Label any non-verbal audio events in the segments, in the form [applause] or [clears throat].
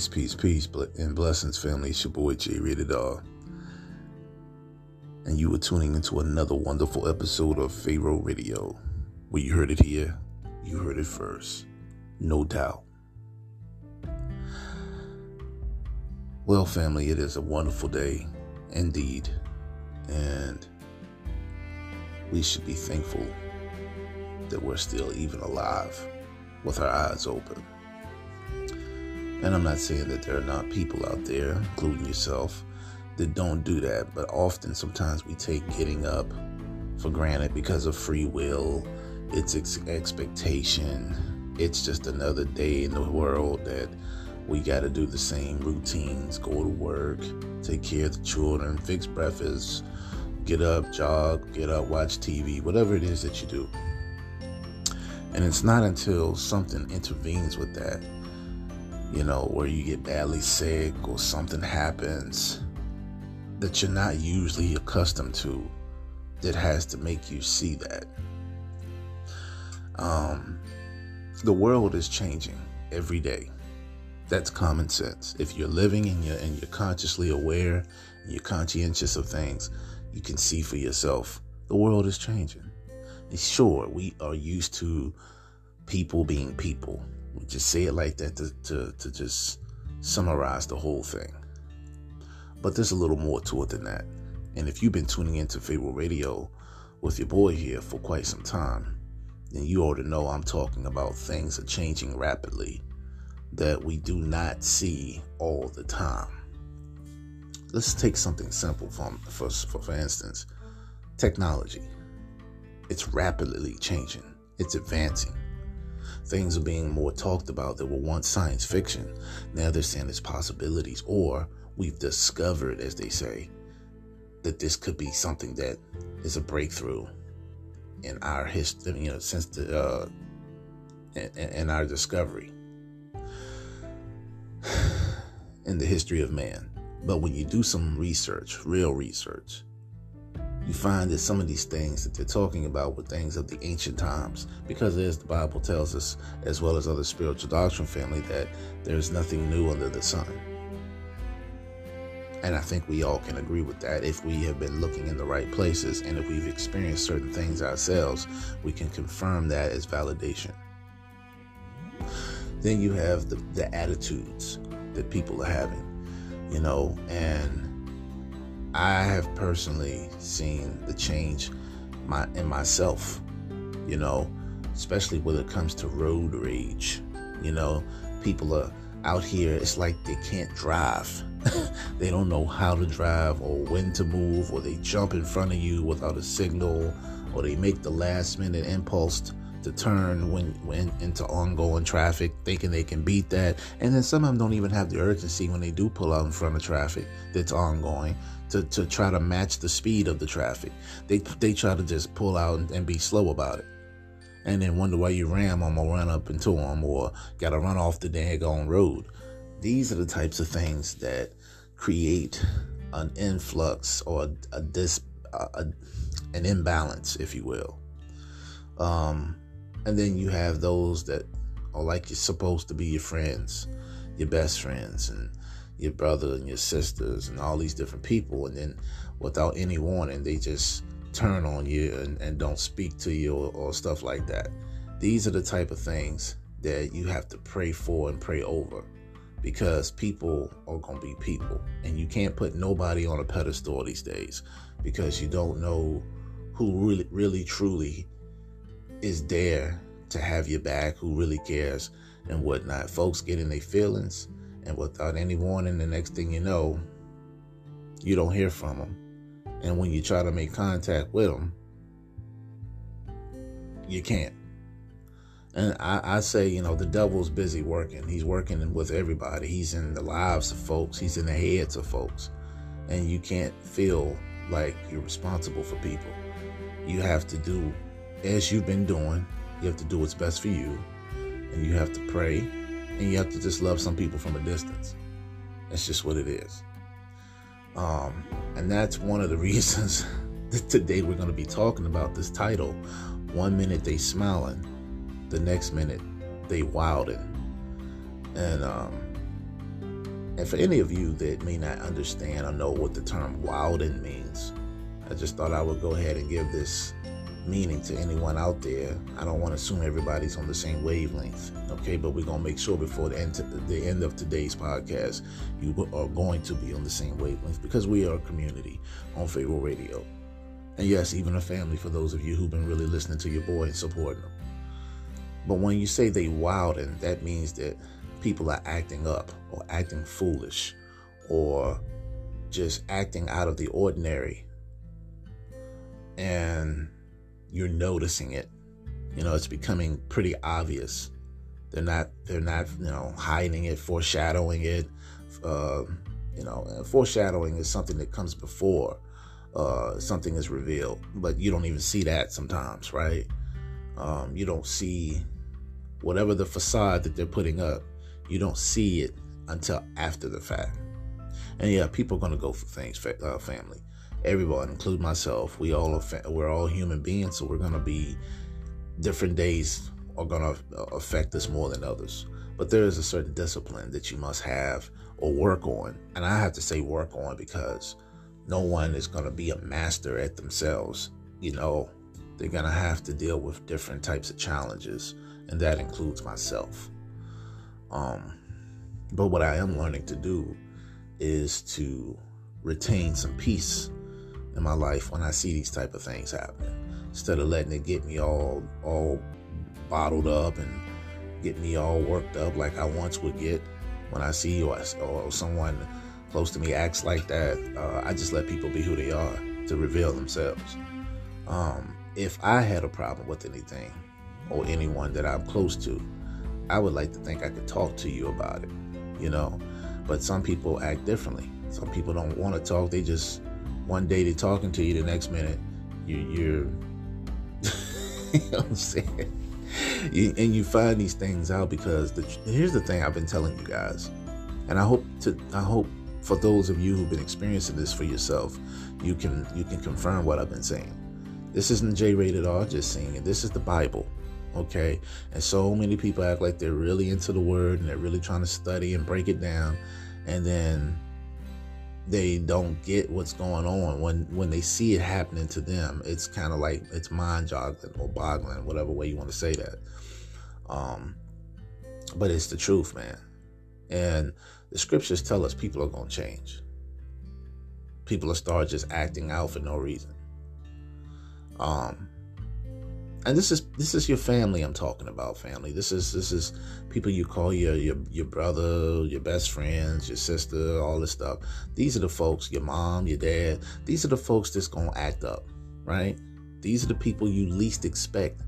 Peace, peace, peace, and blessings, family. It's your boy Jay Rated R. And you are tuning into another wonderful episode of Pharaoh Radio. Where you heard it here, you heard it first. No doubt. Well, family, it is a wonderful day indeed. And we should be thankful that we're still even alive with our eyes open. And I'm not saying that there are not people out there, including yourself, that don't do that, but often sometimes we take getting up for granted because of free will, it's ex- expectation, it's just another day in the world that we got to do the same routines, go to work, take care of the children, fix breakfast, get up, jog, get up, watch TV, whatever it is that you do. And it's not until something intervenes with that you know, where you get badly sick or something happens that you're not usually accustomed to that has to make you see that. Um, the world is changing every day. That's common sense. If you're living and you're, and you're consciously aware and you're conscientious of things, you can see for yourself the world is changing. And sure, we are used to people being people just say it like that to, to, to just summarize the whole thing. But there's a little more to it than that. And if you've been tuning into Pharaoh Radio with your boy here for quite some time, then you ought to know I'm talking about things are changing rapidly that we do not see all the time. Let's take something simple from, for, for, for instance, technology. It's rapidly changing, it's advancing. Things are being more talked about that were once science fiction. Now they're saying it's possibilities, or we've discovered, as they say, that this could be something that is a breakthrough in our history, you know, since the uh, in, in our discovery [sighs] in the history of man. But when you do some research, real research, you find that some of these things that they're talking about were things of the ancient times, because as the Bible tells us, as well as other spiritual doctrine family, that there's nothing new under the sun. And I think we all can agree with that. If we have been looking in the right places and if we've experienced certain things ourselves, we can confirm that as validation. Then you have the, the attitudes that people are having, you know, and I have personally seen the change my in myself, you know, especially when it comes to road rage. You know, people are out here, it's like they can't drive. [laughs] they don't know how to drive or when to move, or they jump in front of you without a signal, or they make the last minute impulse to turn when, when into ongoing traffic, thinking they can beat that. And then some of them don't even have the urgency when they do pull out in front of traffic that's ongoing to, to try to match the speed of the traffic. They they try to just pull out and, and be slow about it. And then wonder why you ram them or run up into them or got to run off the daggone road. These are the types of things that create an influx or a, dis a, an imbalance, if you will. Um, and then you have those that are like you're supposed to be your friends, your best friends, and your brother and your sisters, and all these different people. And then without any warning, they just turn on you and, and don't speak to you or, or stuff like that. These are the type of things that you have to pray for and pray over because people are going to be people and you can't put nobody on a pedestal these days because you don't know who really really truly is there to have your back who really cares and whatnot folks get in their feelings and without any warning the next thing you know you don't hear from them and when you try to make contact with them you can't and I, I, say, you know, the devil's busy working. He's working with everybody. He's in the lives of folks. He's in the heads of folks. And you can't feel like you're responsible for people. You have to do as you've been doing. You have to do what's best for you. And you have to pray. And you have to just love some people from a distance. That's just what it is. Um, and that's one of the [laughs] reasons that today we're going to be talking about this title One Minute They Smiling the next minute they wildin'. And um, and for any of you that may not understand or know what the term wildin' means, I just thought I would go ahead and give this meaning to anyone out there. I don't want to assume everybody's on the same wavelength, okay? But we're gonna make sure before the end, the end of today's podcast, you are going to be on the same wavelength because we are a community on Pharaoh Radio, and yes, even a family for those of you who've been really listening to your boy and supporting him. But when you say they wildin', that means that people are acting up or acting foolish or just acting out of the ordinary. And you're noticing it. You know, it's becoming pretty obvious. They're not they're not, you know, hiding it, foreshadowing it. Uh, you know, foreshadowing is something that comes before uh, something is revealed, but you don't even see that sometimes, right? Um, you don't see whatever the facade that they're putting up, you don't see it until after the fact. And yeah, people are going to go for things, uh, family. Everyone, include myself, we all are we're all human beings, so we're to be different days are to uh, affect us more than others. But there is a certain discipline that you must have or work on, and I have to say work on because no one is to be a master at themselves. You know, they're to have to deal with different types of challenges and that includes myself. Um, but what I am learning to do is to retain some peace in my life when I see these type of things happening, instead of letting it get me all all bottled up and get me all worked up like I once would get when I see or, or someone close to me acts like that. Uh, I just let people be who they are to reveal themselves. Um, if I had a problem with anything, or anyone that I'm close to, I would like to think I could talk to you about it, you know. But some people act differently. Some people don't want to talk. They just one day they're talking to you, the next minute you, you're, [laughs] you know what I'm saying. You, and you find these things out because the, here's the thing I've been telling you guys, and I hope to I hope for those of you who've been experiencing this for yourself, you can you can confirm what I've been saying. This isn't J rated R, just saying it. This is the Bible okay? And so many people act like they're really into the word and they're really trying to study and break it down, and then they don't get what's going on when when they see it happening to them. It's kind of like it's mind joggling or boggling, whatever way you want to say that. Um, but it's the truth, man. And the scriptures tell us people are gonna change. People will start just acting out for no reason. Um, and this is this is your family I'm talking about, family. This is this is people you call your your your brother, your best friends, your sister, all this stuff. These are the folks, your mom, your dad. These are the folks that's gonna act up, right? These are the people you least expect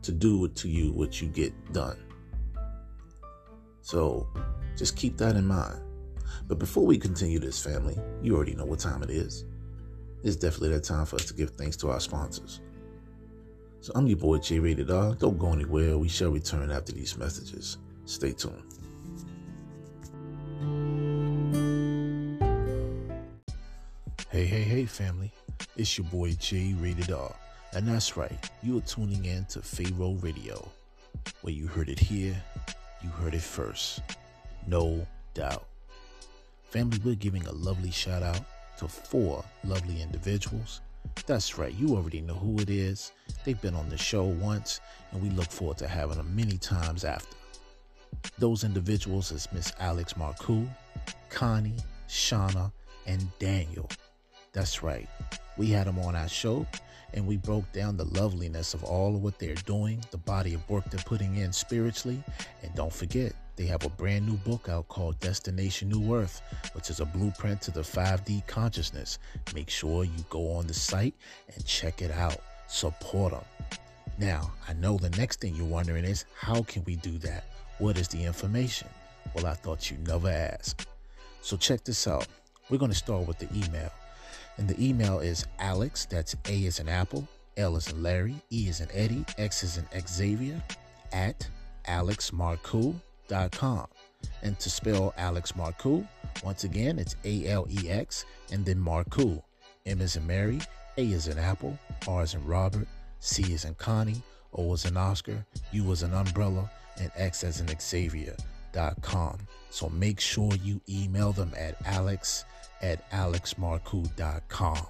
to do to you what you get done. So just keep that in mind. But before we continue this, family, you already know what time it is. It's definitely that time for us to give thanks to our sponsors. So I'm your boy J Rated R. Don't go anywhere. We shall return after these messages. Stay tuned. Hey, hey, hey, family. It's your boy J Rated R. And that's right, you are tuning in to Pharaoh Radio, where you heard it here, you heard it first. No doubt. Family, we're giving a lovely shout out to four lovely individuals. That's right, you already know who it is They've been on the show once, and we look forward to having them many times after. Those individuals is Miss Alex Marcoux, Connie, Shauna, and Daniel. That's right. We had them on our show and we broke down the loveliness of all of what they're doing, the body of work they're putting in spiritually. And don't forget, they have a brand new book out called Destination New Earth, which is a blueprint to the 5D consciousness. Make sure you go on the site and check it out. Support them. Now, I know the next thing you're wondering is how can we do that? What is the information? Well, I thought you'd never ask. So check this out. We're going to start with the email. And the email is Alex, that's A is in Apple, L is in Larry, E is in Eddie, X is in Xavier, at alexmarcoux.com. And to spell Alex Marcoux, once again, it's A L E X and then Marcoux. M is in Mary, A is in Apple, R is in Robert, C is in Connie, O is in Oscar, U is an umbrella, and X as in Xavier.com. So make sure you email them at alex at alexmarcoux.com.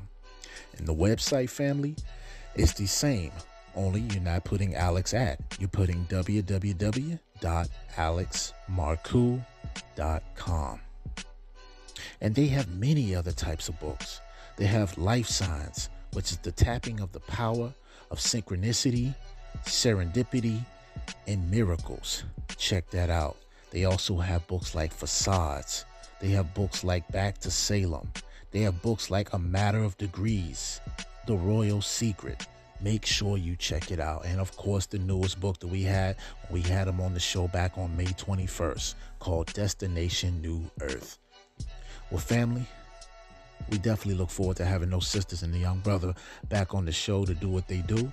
And the website family is the same, only you're not putting Alex at. You're putting www.alexmarcoux.com. And they have many other types of books. They have Life Signs, which is the tapping of the power of synchronicity, serendipity, and miracles. Check that out. They also have books like Facades. They have books like Back to Salem. They have books like A Matter of Degrees, The Royal Secret. Make sure you check it out. And of course, the newest book that we had, we had them on the show back on May 21st called Destination New Earth. Well, family, we definitely look forward to having those sisters and the young brother back on the show to do what they do.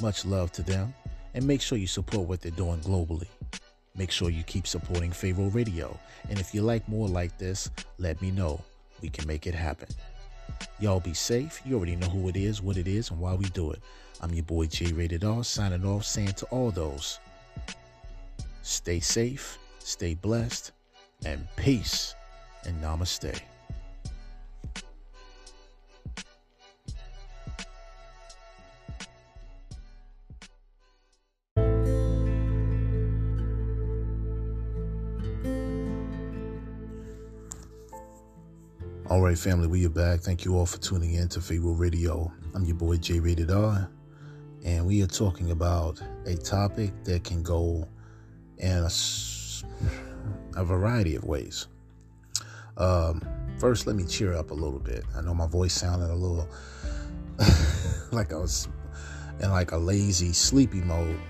Much love to them. And make sure you support what they're doing globally. Make sure you keep supporting Pharaoh Radio. And if you like more like this, let me know. We can make it happen. Y'all be safe. You already know who it is, what it is, and why we do it. I'm your boy J Rated R signing off, saying to all those stay safe, stay blessed, and peace and namaste. All right, family, we are back. Thank you all for tuning in to Pharaoh Radio. I'm your boy J Rated R, and we are talking about a topic that can go in a, a variety of ways. Um, first, let me cheer up a little bit. I know my voice sounded a little [laughs] like I was in like a lazy, sleepy mode,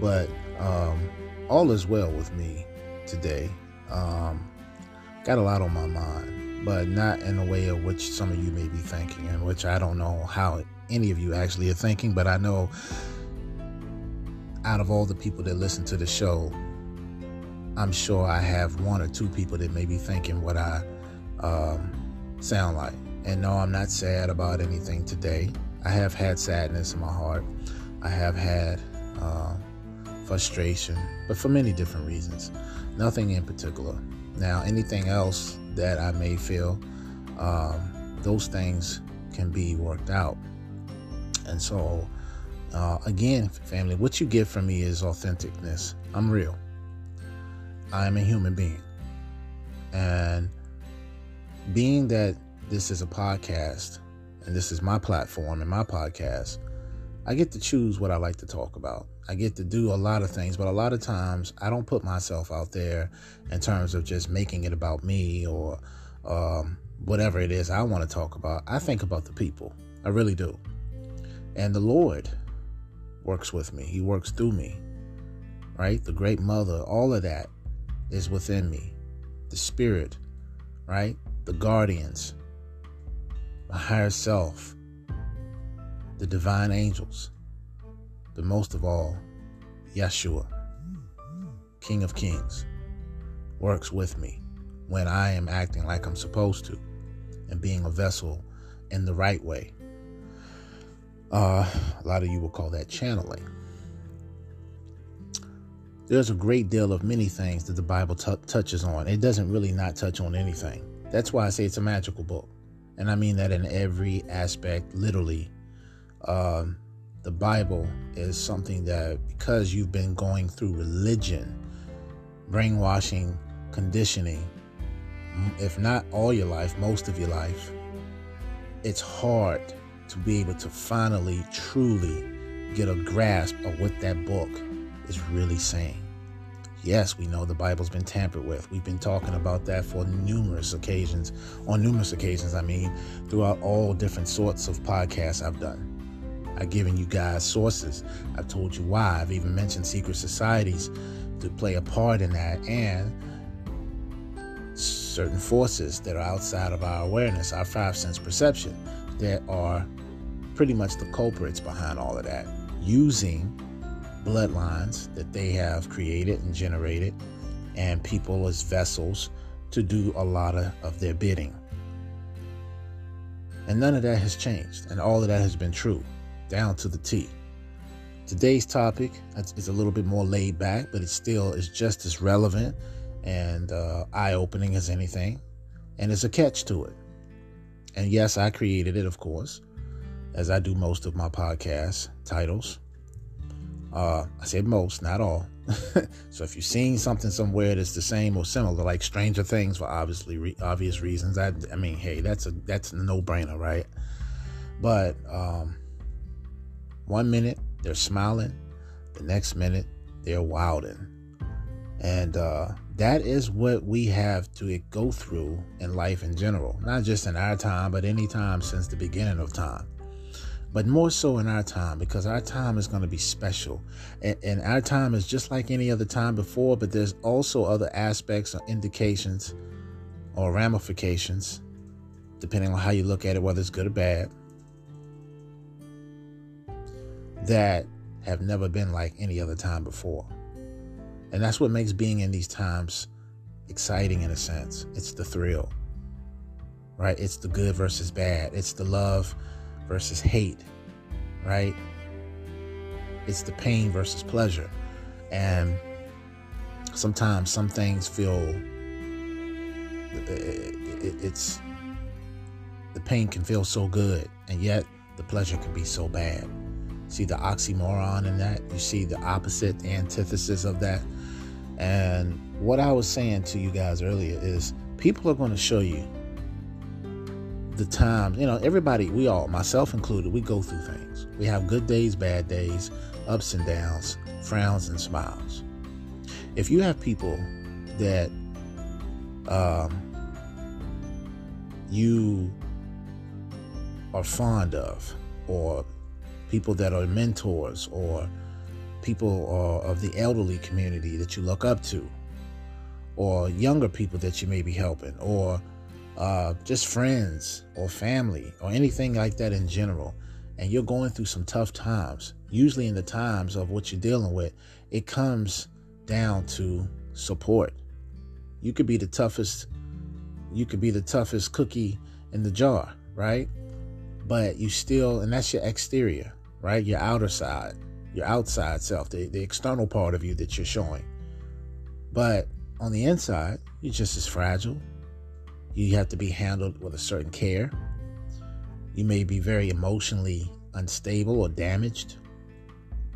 but um, all is well with me today. Um, got a lot on my mind but not in a way of which some of you may be thinking, and which I don't know how any of you actually are thinking, but I know out of all the people that listen to the show, I'm sure I have one or two people that may be thinking what I um, sound like. And no, I'm not sad about anything today. I have had sadness in my heart. I have had uh, frustration, but for many different reasons. Nothing in particular. Now, anything else that I may feel, um, those things can be worked out. And so, uh, again, family, what you get from me is authenticness. I'm real. I'm a human being. And being that this is a podcast and this is my platform and my podcast, I get to choose what I like to talk about. I get to do a lot of things, but a lot of times I don't put myself out there in terms of just making it about me or um, whatever it is I want to talk about. I think about the people. I really do. And the Lord works with me, He works through me, right? The great mother, all of that is within me. The Spirit, right? The guardians, my higher self, the divine angels but most of all, Yeshua, King of Kings, works with me when I am acting like I'm supposed to and being a vessel in the right way. Uh, a lot of you will call that channeling. There's a great deal of many things that the Bible t- touches on. It doesn't really not touch on anything. That's why I say it's a magical book. And I mean that in every aspect, literally. Um, the Bible is something that because you've been going through religion, brainwashing, conditioning, if not all your life, most of your life, it's hard to be able to finally, truly get a grasp of what that book is really saying. Yes, we know the Bible's been tampered with. We've been talking about that for numerous occasions, on numerous occasions, I mean, throughout all different sorts of podcasts I've done. I've given you guys sources. I've told you why. I've even mentioned secret societies to play a part in that and certain forces that are outside of our awareness, our five sense perception, that are pretty much the culprits behind all of that, using bloodlines that they have created and generated and people as vessels to do a lot of, of their bidding. And none of that has changed, and all of that has been true, down to the T. Today's topic is a little bit more laid back, but it still is just as relevant and uh, eye opening as anything. And there's a catch to it. And yes, I created it, of course, as I do most of my podcast titles. Uh, I said most, not all. [laughs] so if you're seeing something somewhere that's the same or similar, like Stranger Things, for obviously re- obvious reasons, I, I mean, hey, that's a that's a no-brainer, right? But um, one minute they're smiling, the next minute they're wilding, and uh, that is what we have to go through in life in general, not just in our time, but any time since the beginning of time. But more so in our time because our time is going to be special. And, and, our time is just like any other time before, but there's also other aspects or indications or ramifications, depending on how you look at it, whether it's good or bad, that have never been like any other time before. And that's what makes being in these times exciting in a sense. It's the thrill, right? It's the good versus bad, it's the love versus hate, right? It's the pain versus pleasure. And sometimes some things feel uh, it's the pain can feel so good and yet the pleasure can be so bad. See the oxymoron in that? You see the opposite, the antithesis of that. And what I was saying to you guys earlier is people are going to show you the times, you know, everybody, we all, myself included, we go through things. We have good days, bad days, ups and downs, frowns and smiles. If you have people that um, you are fond of, or people that are mentors, or people of the elderly community that you look up to, or younger people that you may be helping, or uh, just friends or family or anything like that in general, and you're going through some tough times, usually in the times of what you're dealing with, it comes down to support. You could be the toughest, you could be the toughest cookie in the jar, right? But you still, and that's your exterior, right? Your outer side, your outside self, the, the external part of you that you're showing. But on the inside, you're just as fragile, you have to be handled with a certain care. You may be very emotionally unstable or damaged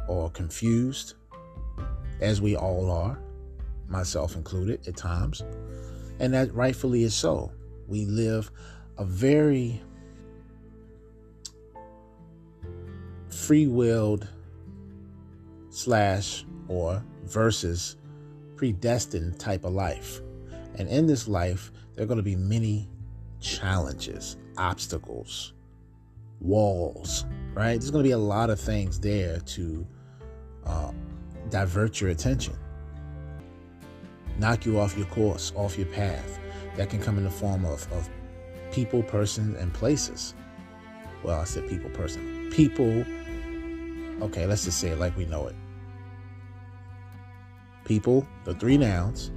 or confused, as we all are, myself included at times. And that rightfully is so. We live a very free willed slash or versus predestined type of life. And in this life, there are going to be many challenges, obstacles, walls, right? There's going to be a lot of things there to uh, divert your attention, knock you off your course, off your path. That can come in the form of, of people, persons, and places. Well, I said people, person. People, okay, let's just say it like we know it. People, the three nouns,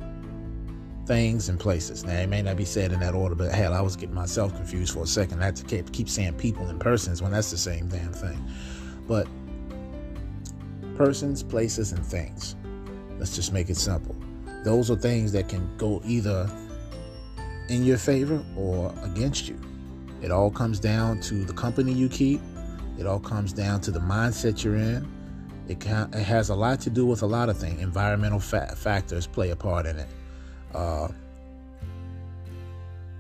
things and places. Now, it may not be said in that order, but hell, I was getting myself confused for a second. I had to keep, keep saying people and persons when that's the same damn thing. But persons, places, and things. Let's just make it simple. Those are things that can go either in your favor or against you. It all comes down to the company you keep It all comes down to the mindset you're in. It, can, it has a lot to do with a lot of things. Environmental fa- factors play a part in it. Uh,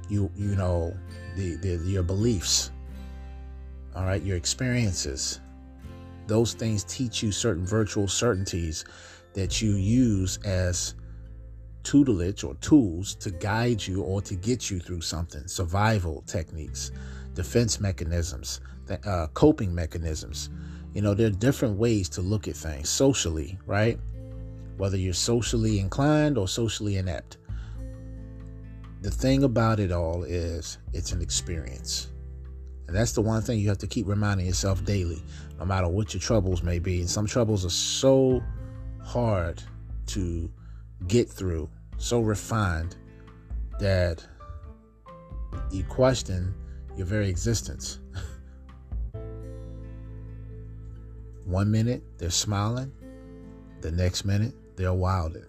you you know the, the your beliefs. All right, your experiences. Those things teach you certain virtual certainties that you use as tutelage or tools to guide you or to get you through something. Survival techniques, defense mechanisms, uh, coping mechanisms. You know, there are different ways to look at things socially, right? Whether you're socially inclined or socially inept. The thing about it all is it's an experience. And that's the one thing you have to keep reminding yourself daily, no matter what your troubles may be. And some troubles are so hard to get through, so refined that you question your very existence. [laughs] One minute they're smiling, the next minute they're wilding.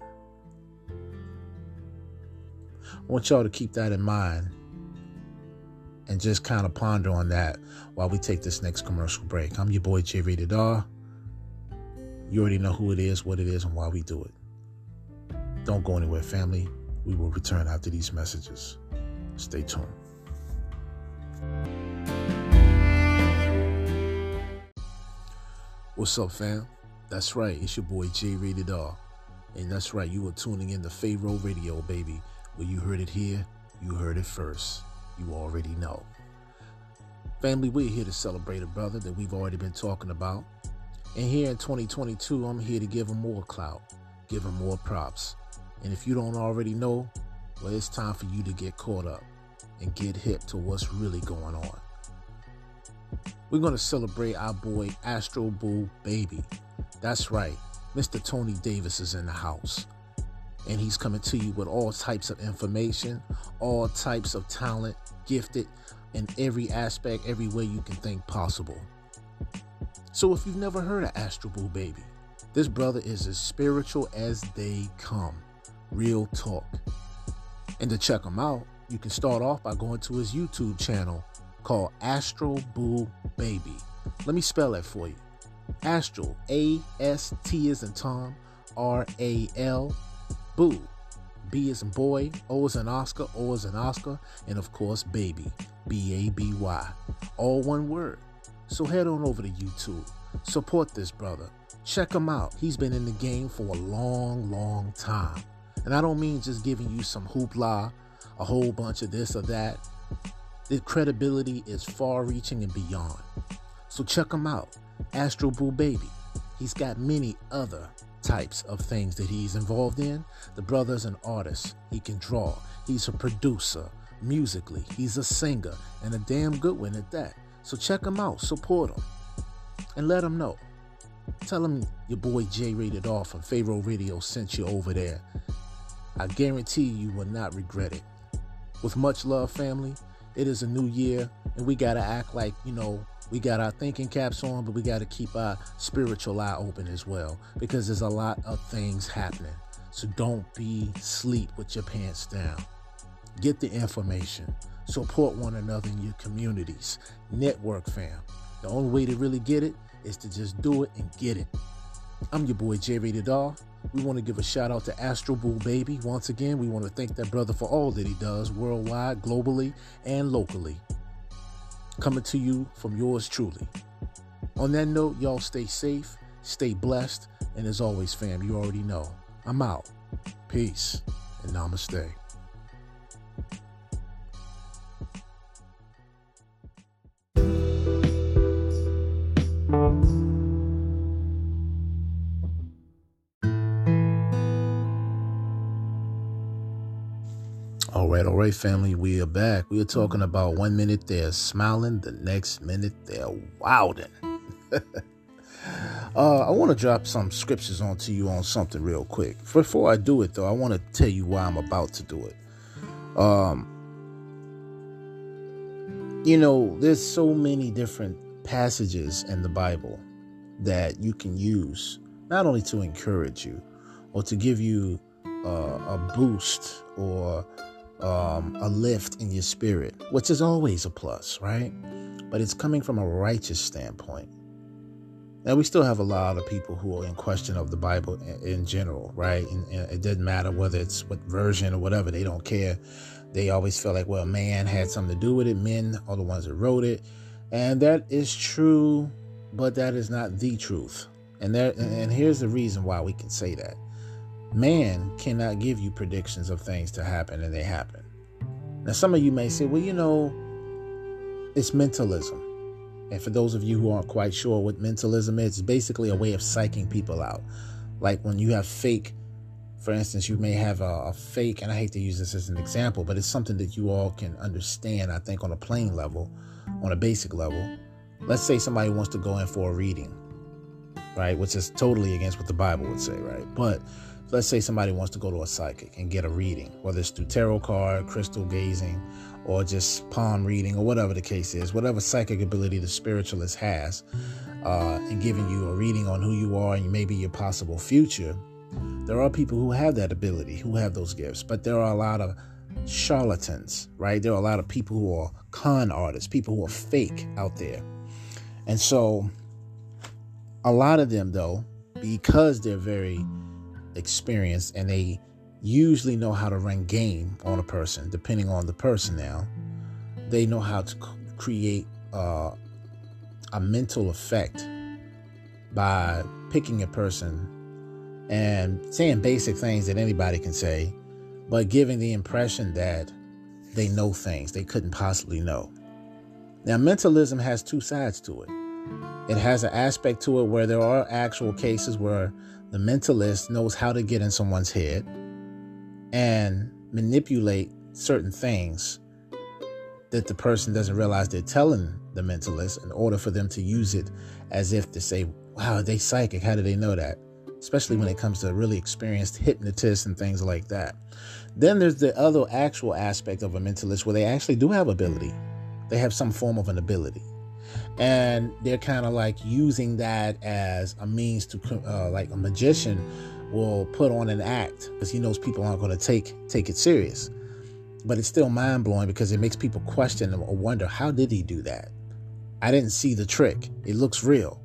I want y'all to keep that in mind and just kind of ponder on that while we take this next commercial break. I'm your boy J Rated R. You already know who it is, what it is, and why we do it. Don't go anywhere, family. We will return after these messages. Stay tuned. What's up, fam? That's right, it's your boy J Rated R. And that's right, you are tuning in to Pharaoh Radio, baby. Where you heard it here, you heard it first. You already know. Family, we're here to celebrate a brother that we've already been talking about. And here in 2022, I'm here to give him more clout, give him more props. And if you don't already know, well, it's time for you to get caught up and get hip to what's really going on. We're going to celebrate our boy Astral Boo Baby. That's right, Mr. Tony Davis is in the house. And he's coming to you with all types of information, all types of talent, gifted in every aspect, every way you can think possible. So if you've never heard of Astral Boo Baby, this brother is as spiritual as they come. Real talk. And to check him out, you can start off by going to his YouTube channel called Astral Boo Baby. Let me spell that for you. Astral, A S T is in Tom, R A L, Boo. B is in boy, O is in Oscar, O is in Oscar, and of course, baby, B A B Y. All one word. So head on over to YouTube. Support this brother. Check him out. He's been in the game for a long, long time. And I don't mean just giving you some hoopla, a whole bunch of this or that. The credibility is far reaching and beyond. So check him out. Astral Boo Baby. He's got many other types of things that he's involved in. The brother's an artist. He can draw. He's a producer musically. He's a singer and a damn good one at that. So check him out, support him, and let him know. Tell him your boy J Rated Off from Pharaoh Radio sent you over there. I guarantee you will not regret it. With much love, family, it is a new year, and we got to act like, you know, we got our thinking caps on, but we got to keep our spiritual eye open as well because there's a lot of things happening. So don't be sleep with your pants down. Get the information. Support one another in your communities. Network fam. The only way to really get it is to just do it and get it. I'm your boy J Rated. We want to give a shout out to Astral Boo Baby. Once again, we want to thank that brother for all that he does worldwide, globally, and locally. Coming to you from yours truly. On that note, y'all stay safe, stay blessed, and as always, fam, you already know. I'm out. Peace and namaste. All right, family, we are back. We are talking about one minute they're smiling, the next minute they're wilding. [laughs] uh, I want to drop some scriptures onto you on something real quick. Before I do it, though, I want to tell you why I'm about to do it. Um, you know, there's so many different passages in the Bible that you can use not only to encourage you or to give you uh, a boost or um, a lift in your spirit, which is always a plus, right? but it's coming from a righteous standpoint. Now, we still have a lot of people who are in question of the Bible in, general, right? And, and it doesn't matter whether it's what version or whatever, they don't care. They always feel like, well, man had something to do with it. Men are the ones that wrote it. And that is true, but that is not the truth. And there and here's the reason why we can say that. Man cannot give you predictions of things to happen and they happen. Now some of you may say, well, you know, it's mentalism. And for those of you who aren't quite sure what mentalism is, it's basically a way of psyching people out. Like when you have fake, for instance, you may have a, a, fake, and I hate to use this as an example, but it's something that you all can understand, I think, on a plain level, on a basic level. Let's say somebody wants to go in for a reading, right? Which is totally against what the Bible would say, right? But let's say somebody wants to go to a psychic and get a reading, whether it's through tarot card, crystal gazing, or just palm reading, or whatever the case is, whatever psychic ability the spiritualist has, uh, and giving you a reading on who you are and maybe your possible future. There are people who have that ability, who have those gifts, but there are a lot of charlatans, right? There are a lot of people who are con artists, people who are fake out there. And so, a lot of them, though, because they're very experienced and they usually know how to run game on a person, depending on the person now. They know how to create uh, a mental effect by picking a person and saying basic things that anybody can say, but giving the impression that they know things they couldn't possibly know. Now, mentalism has two sides to it. It has an aspect to it where there are actual cases where the mentalist knows how to get in someone's head and manipulate certain things that the person doesn't realize they're telling the mentalist in order for them to use it as if to say, wow, they psychic. How do they know that? Especially when it comes to really experienced hypnotists and things like that. Then there's the other actual aspect of a mentalist where they actually do have ability. They have some form of an ability. And they're kind of like using that as a means to, uh, like a magician will put on an act because he knows people aren't going to take take it serious. But it's still mind blowing because it makes people question or wonder how did he do that? I didn't see the trick. It looks real.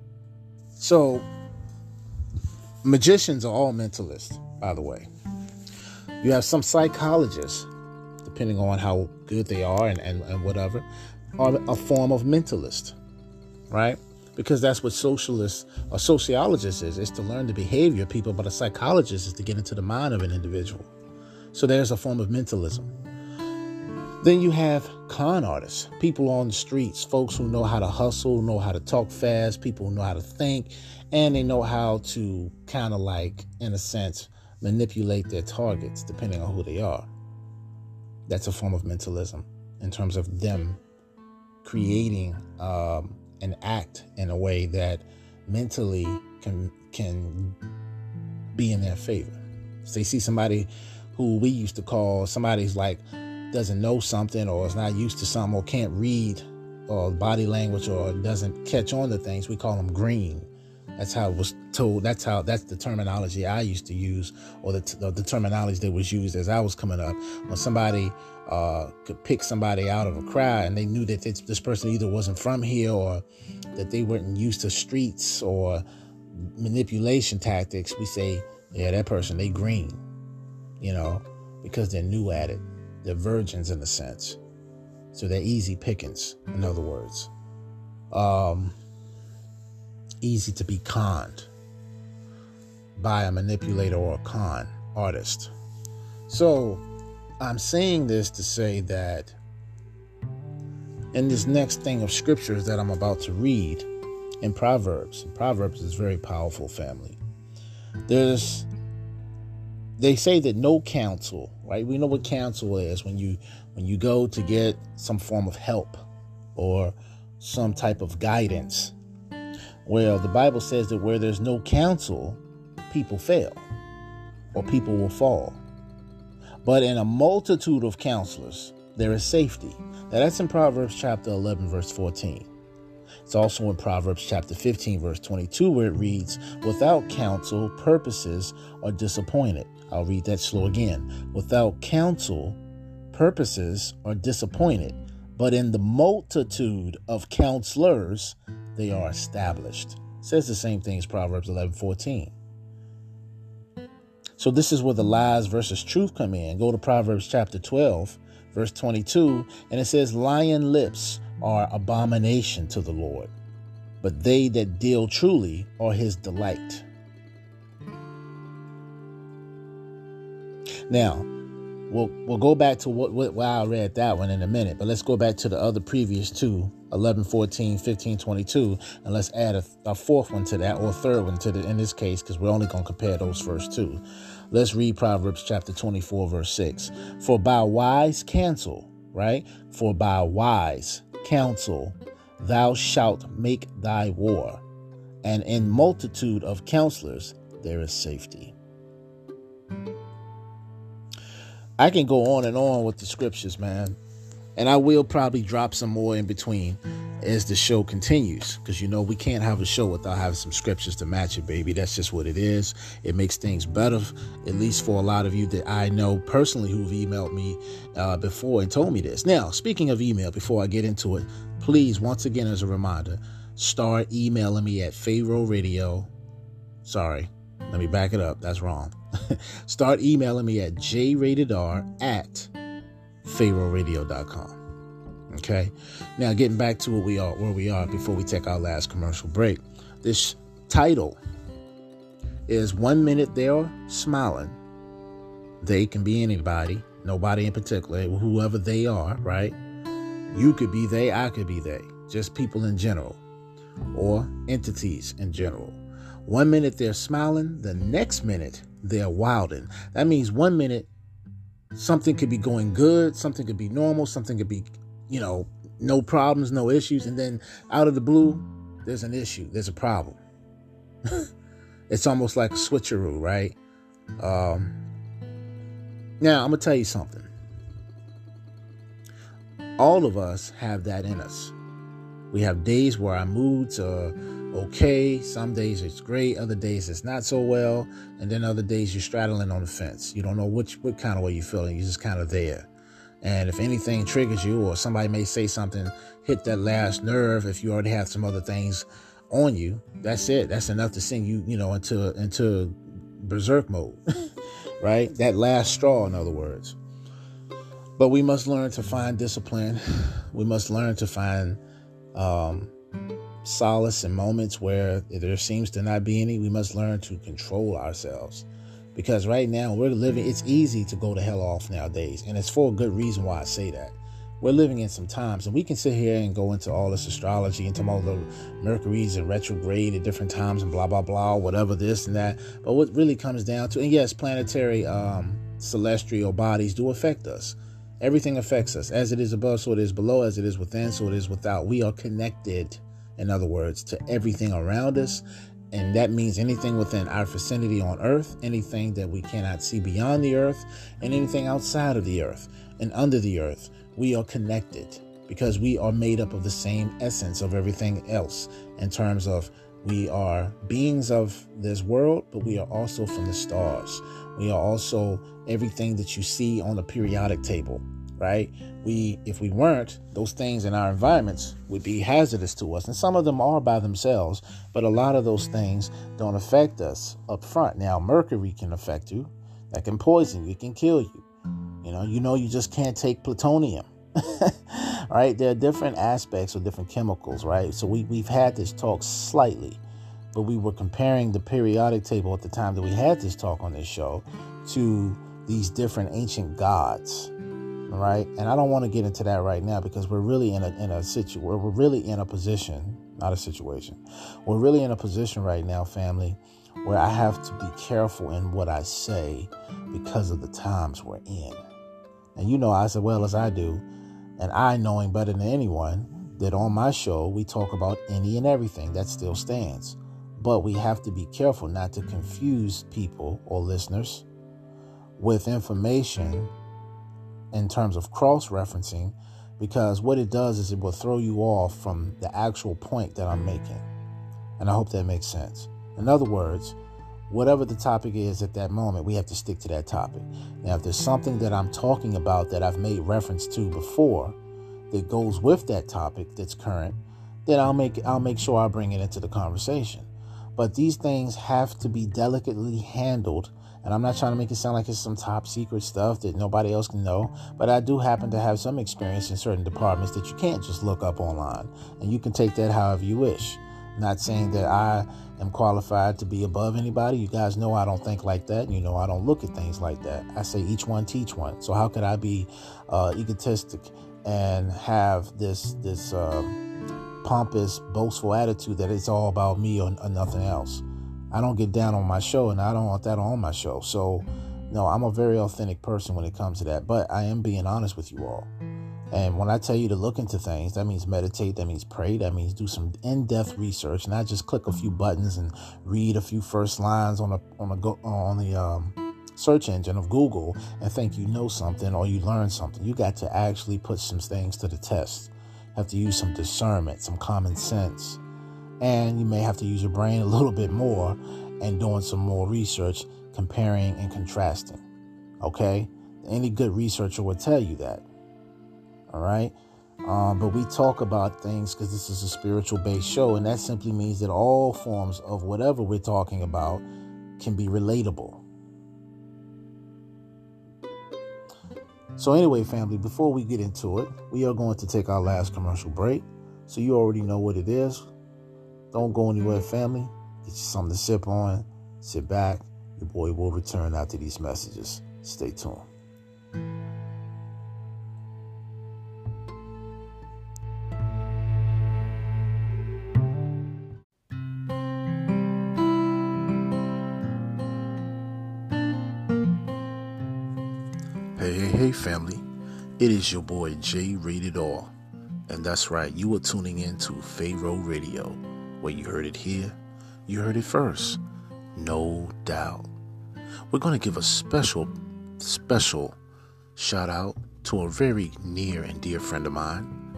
So magicians are all mentalists, by the way. You have some psychologists, depending on how good they are and, and, and whatever, are a form of mentalist, right? because that's what socialists or sociologists is. Is to learn the behavior of people but a psychologist is to get into the mind of an individual. So there's a form of mentalism. Then you have con artists people on the streets folks who know how to hustle know how to talk fast people who know how to think and they know how to kind of like in a sense manipulate their targets depending on who they are. That's a form of mentalism in terms of them creating um, and act in a way that mentally can can be in their favor. So they see somebody who we used to call somebody's like doesn't know something or is not used to something or can't read or body language or doesn't catch on to things, we call them green. That's how it was told. That's how that's the terminology I used to use, or the, the, terminology that was used as I was coming up. When somebody uh, could pick somebody out of a crowd and they knew that this, this person either wasn't from here or that they weren't used to streets or manipulation tactics, we say, yeah, that person, they green, you know, because they're new at it. They're virgins in a sense. So they're easy pickings, in other words. Um, easy to be conned by a manipulator or a con artist. So I'm saying this to say that in this next thing of scriptures that I'm about to read in Proverbs, Proverbs is very powerful family. There's they say that no counsel, right? We know what counsel is when you when you go to get some form of help or some type of guidance well, the Bible says that where there's no counsel, people fail or people will fall. But in a multitude of counselors, there is safety. Now, that's in Proverbs chapter 11, verse 14. It's also in Proverbs chapter 15, verse 22, where it reads, Without counsel, purposes are disappointed. I'll read that slow again. Without counsel, purposes are disappointed, but in the multitude of counselors they are established. It says the same thing as Proverbs 11 14. So this is where the lies versus truth come in. Go to Proverbs chapter 12, verse 22, and it says, Lion lips are abomination to the Lord, but they that deal truly are his delight. Now, we'll we'll go back to what, what why I read that one in a minute, but let's go back to the other previous two, 11, 14, 15, 22, and let's add a, a fourth one to that, or third one to the in this case, because we're only going to compare those first two. Let's read Proverbs chapter 24, verse 6. For by wise counsel, right? For by wise counsel thou shalt make thy war, and in multitude of counselors there is safety. I can go on and on with the scriptures, man. And I will probably drop some more in between as the show continues. Because, you know, we can't have a show without having some scriptures to match it, baby. That's just what it is. It makes things better, at least for a lot of you that I know personally who've emailed me uh, before and told me this. Now, speaking of email, before I get into it, please, once again, as a reminder, start emailing me at Pharaoh Radio. Sorry, let me back it up. That's wrong. [laughs] Start emailing me at jratedr at pharaohradio.com. Okay. Now getting back to what we are where we are before we take our last commercial break. This title is one minute they're smiling. They can be anybody, nobody in particular, whoever they are, right? You could be they, I could be they, just people in general, or entities in general. One minute they're smiling, the next minute they're wilding. That means one minute something could be going good, something could be normal, something could be, you know, no problems, no issues, and then out of the blue, there's an issue, there's a problem. [laughs] it's almost like a switcheroo, right? Um, now, I'm gonna tell you something. All of us have that in us. We have days where our moods are okay. Some days it's great, other days it's not so well, and then other days you're straddling on the fence. You don't know which what kind of way you're feeling. You're just kind of there. And if anything triggers you, or somebody may say something, hit that last nerve. If you already have some other things on you, that's it. That's enough to send you, you know, into into berserk mode, [laughs] right? That last straw, in other words. But we must learn to find discipline. We must learn to find um, solace in moments where there seems to not be any. We must learn to control ourselves. Because right now we're living, it's easy to go to hell off nowadays. And it's for a good reason why I say that. We're living in some times, and we can sit here and go into all this astrology, into all the Mercury's and retrograde at different times, and blah blah blah, whatever this and that. But what really comes down to, and yes, planetary, um, celestial bodies do affect us. Everything affects us. As it is above, so it is below. As it is within, so it is without. We are connected in other words, to everything around us. And that means anything within our vicinity on earth, anything that we cannot see beyond the earth, and anything outside of the earth and under the earth. We are connected because we are made up of the same essence of everything else in terms of we are beings of this world, but we are also from the stars. We are also everything that you see on the periodic table right? We, if we weren't, those things in our environments would be hazardous to us. And some of them are by themselves, but a lot of those things don't affect us up front. Now, mercury can affect you, that can poison you, it can kill you. You know, you know, you just can't take plutonium. [laughs] right? There are different aspects of different chemicals, right? So we, we've had this talk slightly, but we were comparing the periodic table at the time that we had this talk on this show to these different ancient gods right? And I don't want to get into that right now because we're really in a in a situation we're really in a position, not a situation. We're really in a position right now, family, where I have to be careful in what I say because of the times we're in. And you know as well as I do, and I knowing better than anyone, that on my show we talk about any and everything that still stands. But we have to be careful not to confuse people or listeners with information in terms of cross referencing because what it does is it will throw you off from the actual point that I'm making. And I hope that makes sense. In other words, whatever the topic is at that moment, we have to stick to that topic. Now, if there's something that I'm talking about that I've made reference to before, that goes with that topic that's current, then I'll make I'll make sure I bring it into the conversation. But these things have to be delicately handled. And I'm not trying to make it sound like it's some top secret stuff that nobody else can know, but I do happen to have some experience in certain departments that you can't just look up online. And you can take that however you wish. Not saying that I am qualified to be above anybody. You guys know I don't think like that. You know I don't look at things like that. I say each one teach one. So how could I be uh, egotistic and have this this uh, pompous, boastful attitude that it's all about me or, or nothing else? I don't get down on my show, and I don't want that on my show. So, no, I'm a very authentic person when it comes to that. But I am being honest with you all. And when I tell you to look into things, that means meditate, that means pray, that means do some in-depth research, not just click a few buttons and read a few first lines on a on a on the um, search engine of Google and think you know something or you learn something. You got to actually put some things to the test. have to use some discernment, some common sense, and you may have to use your brain a little bit more and doing some more research, comparing and contrasting. Okay, any good researcher would tell you that. All right. Um, but we talk about things because this is a spiritual based show, and that simply means that all forms of whatever we're talking about can be relatable. So, anyway, family, before we get into it, we are going to take our last commercial break. So, you already know what it is. Don't go anywhere, mm-hmm. family. Get you something to sip on, sit back. Your boy will return after these messages. Stay tuned. Hey, hey, hey, family. It is your boy J Rated R. And that's right, you are tuning in to Pharaoh Radio, where you heard it here, you heard it first. No doubt. We're going to give a special, special shout out to a very near and dear friend of mine.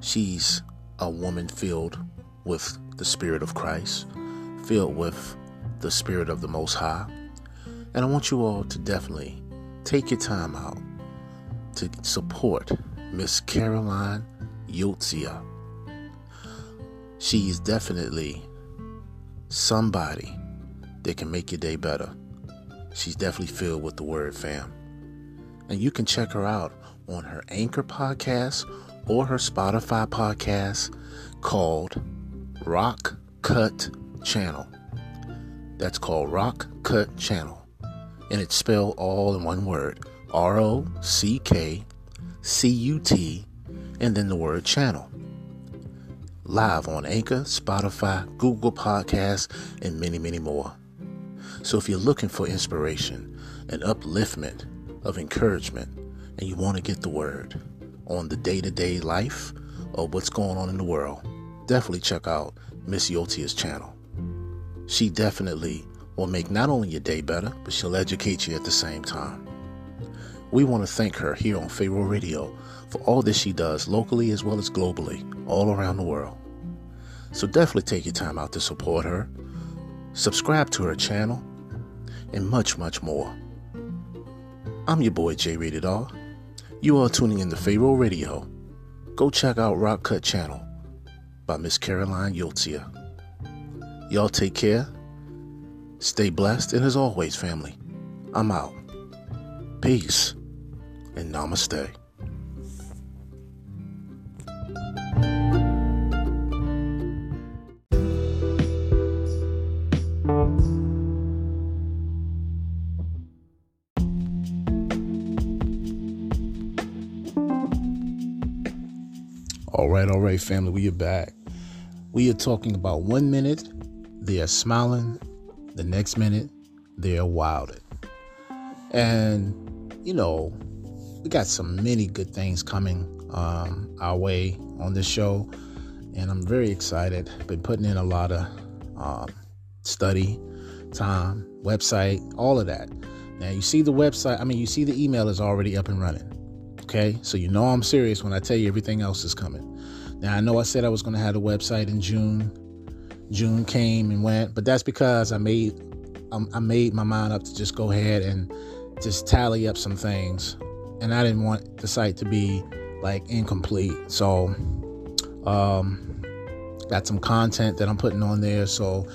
She's a woman filled with the Spirit of Christ, filled with the Spirit of the Most High. And I want you all to definitely take your time out to support Miss Caroline Yotzia. She is definitely somebody that can make your day better. She's definitely filled with the word fam. And you can check her out on her Anchor podcast or her Spotify podcast called Rock Cut Channel. That's called Rock Cut Channel and it's spelled all in one word R O C K C U T, and then the word channel. Live on Anchor, Spotify, Google Podcasts, and many, many more. So if you're looking for inspiration and upliftment of encouragement, and you want to get the word on the day to day life of what's going on in the world, definitely check out Miss Yotia's channel. She definitely will make not only your day better, but she'll educate you at the same time. We want to thank her here on Pharaoh Radio for all that she does locally as well as globally, all around the world. So definitely take your time out to support her, subscribe to her channel, and much, much more. I'm your boy J Rated R. You are tuning in to Pharaoh Radio. Go check out Rock Cut Channel by Miss Caroline Yotzia. Y'all take care Stay blessed, and as always, family, I'm out. Peace and namaste. Right, family, we are back. We are talking about one minute, they are smiling, the next minute, they're wilded. And, you know, we got some many good things coming um, our way on this show. And I'm very excited. Been putting in a lot of um, study, time, website, all of that. Now, you see the website, I mean, you see the email is already up and running. Okay, so you know I'm serious when I tell you everything else is coming. Now, I know I said I was going to have a website in June June came and went, but that's because I made um, I made my mind up to just go ahead and just tally up some things, and I didn't want the site to be like incomplete. So, um, got some content that I'm putting on there. So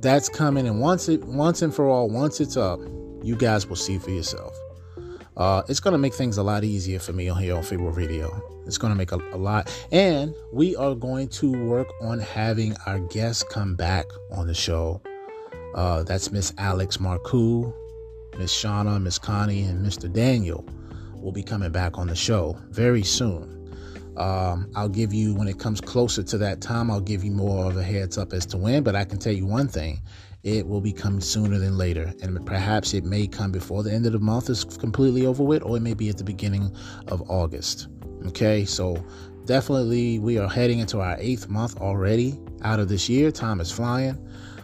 that's coming, and once it once and for all, once it's up, you guys will see for yourself. Uh, it's going to make things a lot easier for me on here on Pharaoh Radio. It's going to make a, a, lot. And we are going to work on having our guests come back on the show. Uh, that's Miss Alex Marcoux, Miss Shauna, Miss Connie, and Mr. Daniel will be coming back on the show very soon. Um, I'll give you, when it comes closer to that time, I'll give you more of a heads up as to when. But I can tell you one thing it will be coming sooner than later. And perhaps it may come before the end of the month is completely over with, or it may be at the beginning of August. Okay, so definitely we are heading into our eighth month already out of this year. Time is flying.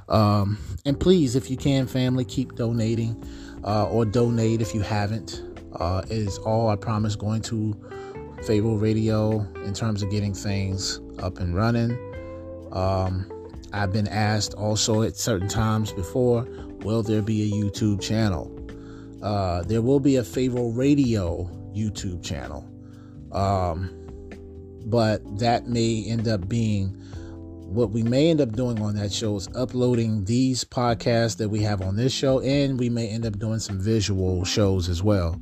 Um, and please, if you can, family, keep donating uh, or donate if you haven't. Uh, is all I promise going to Pharaoh Radio in terms of getting things up and running. Um, I've been asked also at certain times before, will there be a YouTube channel? Uh, there will be a Pharaoh Radio YouTube channel. Um, but that may end up being what we may end up doing on that show is uploading these podcasts that we have on this show, and we may end up doing some visual shows as well.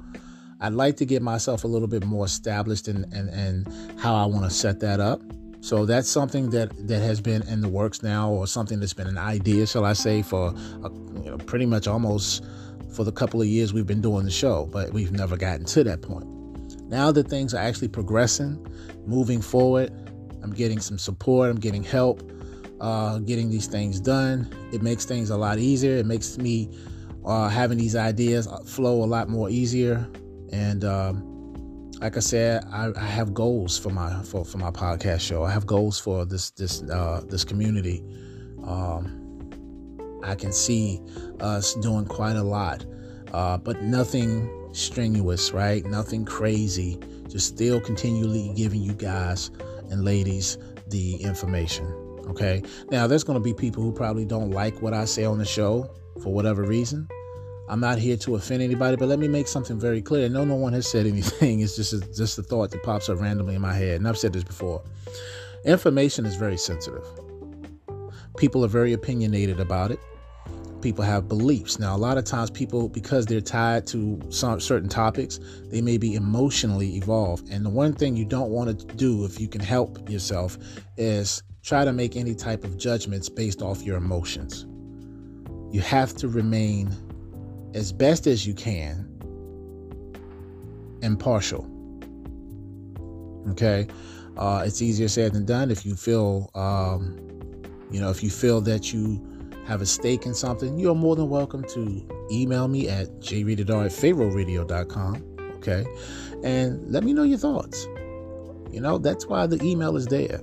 I'd like to get myself a little bit more established in, in how I want to set that up. So that's something that that has been in the works now, or something that's been an idea, shall I say, for a, you know pretty much almost for the couple of years we've been doing the show, but we've never gotten to that point. Now that things are actually progressing, moving forward, I'm getting some support, I'm getting help, uh, getting these things done. It makes things a lot easier. It makes me uh, having these ideas flow a lot more easier. And um, like I said, I, I, have goals for my for, for my podcast show. I have goals for this this uh, this community. Um, I can see us doing quite a lot, uh, but nothing strenuous, right? Nothing crazy. Just still continually giving you guys and ladies the information. Okay. Now, there's going to be people who probably don't like what I say on the show for whatever reason. I'm not here to offend anybody, but let me make something very clear. No, no one has said anything. [laughs] It's just a, just a thought that pops up randomly in my head, and I've said this before. Information is very sensitive. People are very opinionated about it. People have beliefs. Now, a lot of times, people because they're tied to some certain topics, they may be emotionally evolved. And the one thing you don't want to do, if you can help yourself, is try to make any type of judgments based off your emotions. You have to remain as best as you can impartial. Okay, uh, it's easier said than done. If you feel, um, you know, if you feel that you have a stake in something, you are more than welcome to email me at jratedr at pharaohradio.com. Okay, and let me know your thoughts. You know, that's why the email is there.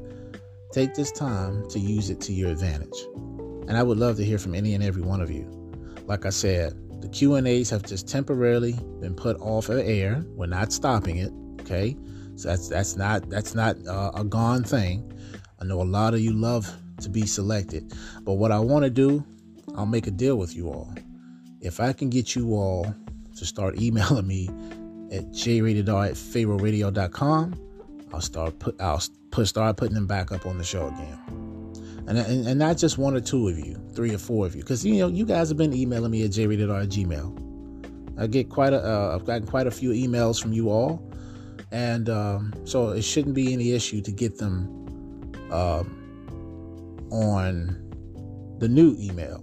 Take this time to use it to your advantage. And I would love to hear from any and every one of you. Like I said, the Q&As have just temporarily been put off of air. We're not stopping it, okay? So that's that's not that's not uh, a gone thing. I know a lot of you love to be selected, but what I want to do, I'll make a deal with you all. If I can get you all to start emailing me at jrated at pharaohradio.com, I'll start put I'll put start putting them back up on the show again and, and, and not just one or two of you, three or four of you, because you know you guys have been emailing me at jrated at gmail. I get quite a uh, I've gotten quite a few emails from you all, and um, so it shouldn't be any issue to get them um, on the new email,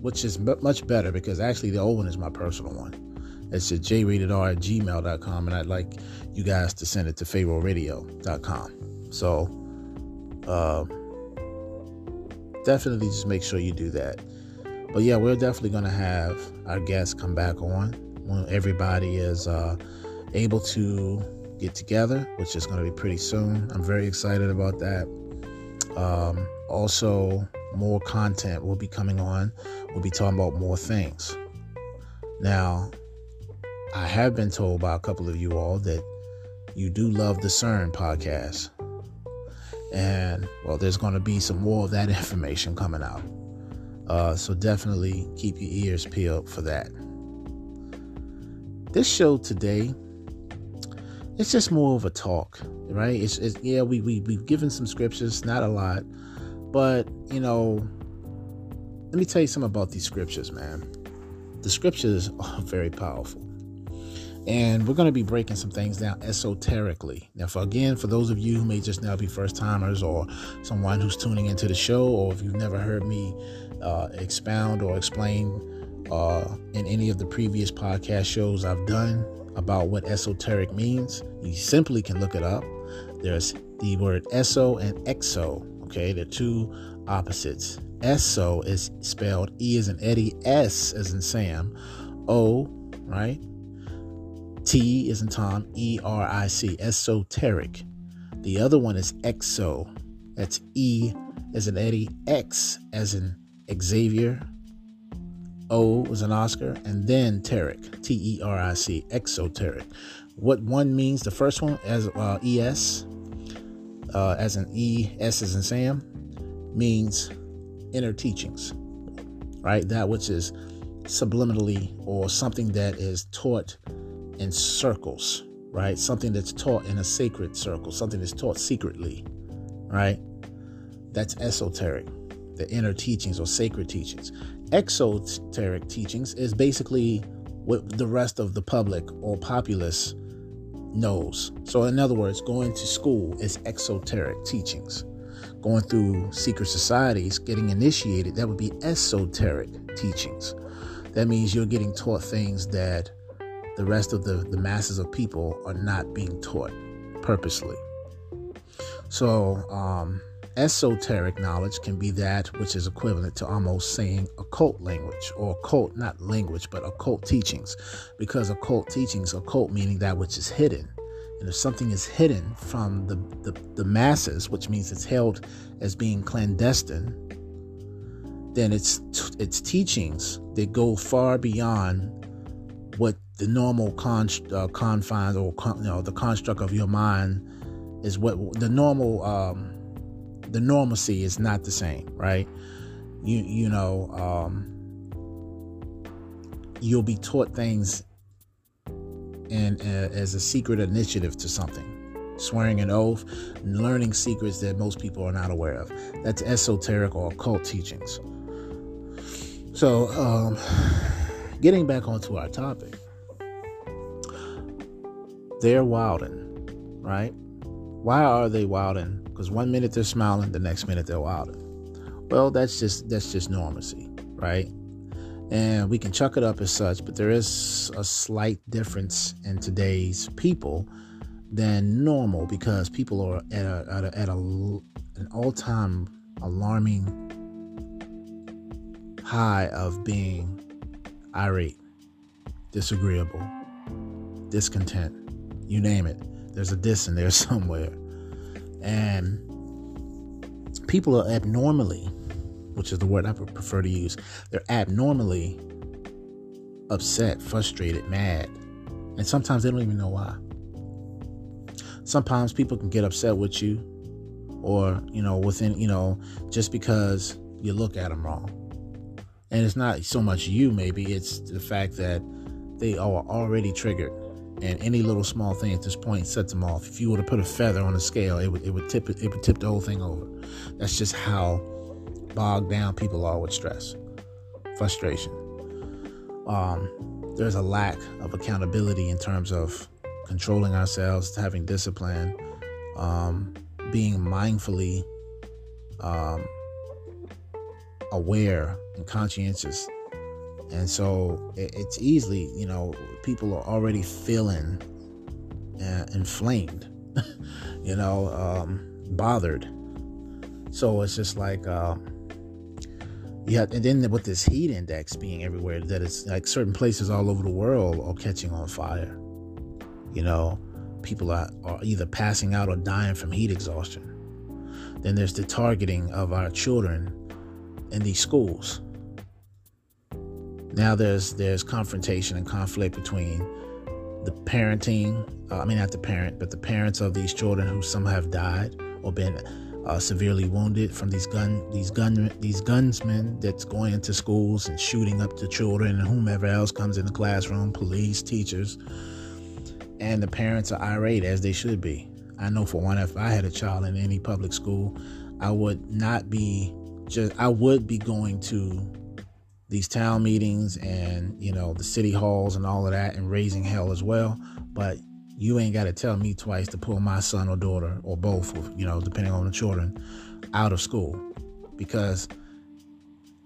which is m- much better because actually the old one is my personal one. It's at jratedr at gmail.com, and I'd like you guys to send it to pharaohradio.com. So, uh, definitely just make sure you do that. But yeah, we're definitely going to have our guests come back on when everybody is uh, able to get together, which is going to be pretty soon. I'm very excited about that. Um, also, more content will be coming on. We'll be talking about more things. Now, I have been told by a couple of you all that you do love the CERN podcast. And well, there's going to be some more of that [laughs] information coming out. Uh, so definitely keep your ears peeled for that. This show today it's just more of a talk, right? It's, it's yeah, we, we we've given some scriptures, not a lot, but you know, let me tell you something about these scriptures, man. The scriptures [laughs] are very powerful. And we're going to be breaking some things down esoterically. Now, for again, for those of you who may just now be first timers or someone who's tuning into the show, or if you've never heard me uh, expound or explain uh, in any of the previous podcast shows I've done, about what esoteric means, you simply can look it up. There's the word eso and exo. Okay, they're two opposites. Eso is spelled E as in Eddie, S as in Sam, O, right? T is in Tom, E R I C, esoteric. The other one is exo. That's E as in Eddie, X as in Xavier, O was an Oscar, and then Teric, T E R I C, exoteric. What one means, the first one as uh, ES, uh, as an E, S as in Sam, means inner teachings, right? That which is subliminally or something that is taught in circles, right? Something that's taught in a sacred circle, something that's taught secretly, right? That's esoteric, the inner teachings or sacred teachings exoteric teachings is basically what the rest of the public or populace knows. So, in other words, going to school is exoteric teachings. Going through secret societies, getting initiated, that would be esoteric teachings. That means you're getting taught things that the rest of the, the masses of people are not being taught purposely. So, um, Esoteric knowledge can be that which is equivalent to almost saying occult language or occult, not language, but occult teachings. Because occult teachings, occult meaning that which is hidden. And if something is hidden from the, the, the masses, which means it's held as being clandestine, then it's it's teachings that go far beyond what the normal uh, confines or con, you know the construct of your mind is what the normal um, the normalcy is not the same, right? You you know, um, you'll be taught things and uh, as a secret initiative to something swearing an oath, learning secrets that most people are not aware of. That's esoteric or occult teachings. So, um, [sighs] getting back onto our topic, they're wilding, right? Why are they wilding? Because one minute they're smiling, the next minute they're wilding. Well, that's just that's just normalcy, right? And we can chuck it up as such, but there is a slight difference in today's people than normal because people are at a, at, a, at a an all-time alarming high of being irate, disagreeable, discontent, you name it. There's a diss in there [laughs] somewhere. And people are abnormally, which is the word I prefer to use, they're abnormally upset, frustrated, mad. And sometimes they don't even know why. Sometimes people can get upset with you or, you know, within, you know, just because you look at them wrong. And it's not so much you, maybe, it's the fact that they are already triggered and any little small thing at this point sets them off. If you were to put a feather on a scale, it would it would tip it, would tip the whole thing over. That's just how bogged down people are with stress, frustration. Um, there's a lack of accountability in terms of controlling ourselves, having discipline, um, being mindfully um, aware and conscientious and so it's easily, you know, people are already feeling uh, inflamed, [laughs] you know, um, bothered. So it's just like, uh, yeah, and then with this heat index being everywhere, that it's like certain places all over the world are catching on fire. You know, people are, are either passing out or dying from heat exhaustion. Then there's the targeting of our children in these schools now there's there's confrontation and conflict between the parenting uh, i mean not the parent but the parents of these children who some have died or been uh, severely wounded from these gun these gun these gunsmen that's going into schools and shooting up the children and whomever else comes in the classroom police teachers and the parents are irate as they should be. I know for one, if I had a child in any public school, I would not be just, I would be going to these town meetings and, you know, the city halls and all of that and raising hell as well. But you ain't got to tell me twice to pull my son or daughter or both, you know, depending on the children, out of school because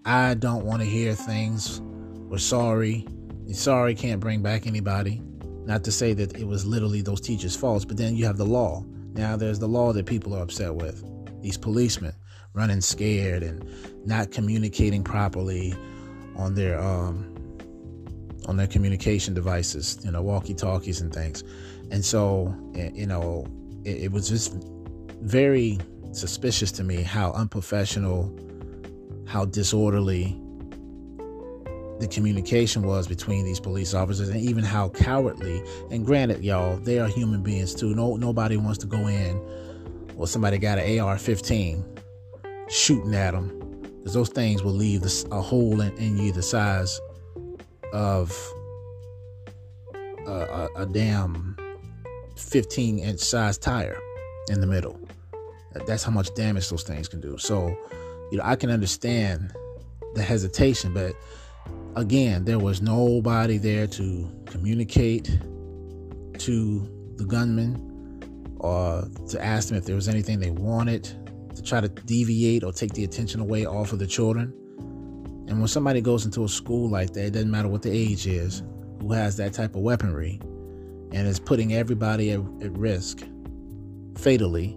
I don't want to hear things. We're sorry. Sorry can't bring back anybody. Not to say that it was literally those teachers' faults, but then you have the law. Now there's the law that people are upset with. These policemen running scared and not communicating properly on their um, on their communication devices, you know, walkie-talkies and things. And so, you know, it, it was just very suspicious to me how unprofessional, how disorderly the communication was between these police officers and even how cowardly and granted y'all they are human beings too no nobody wants to go in or somebody got an AR-15 shooting at them because those things will leave a hole in, in you the size of a, a, a damn 15 inch size tire in the middle. That's how much damage those things can do. So you know I can understand the hesitation but again, there was nobody there to communicate to the gunman or to ask them if there was anything they wanted, try to deviate or take the attention away off of the children. And when somebody goes into a school like that, it doesn't matter what the age is, who has that type of weaponry and is putting everybody at, at risk fatally,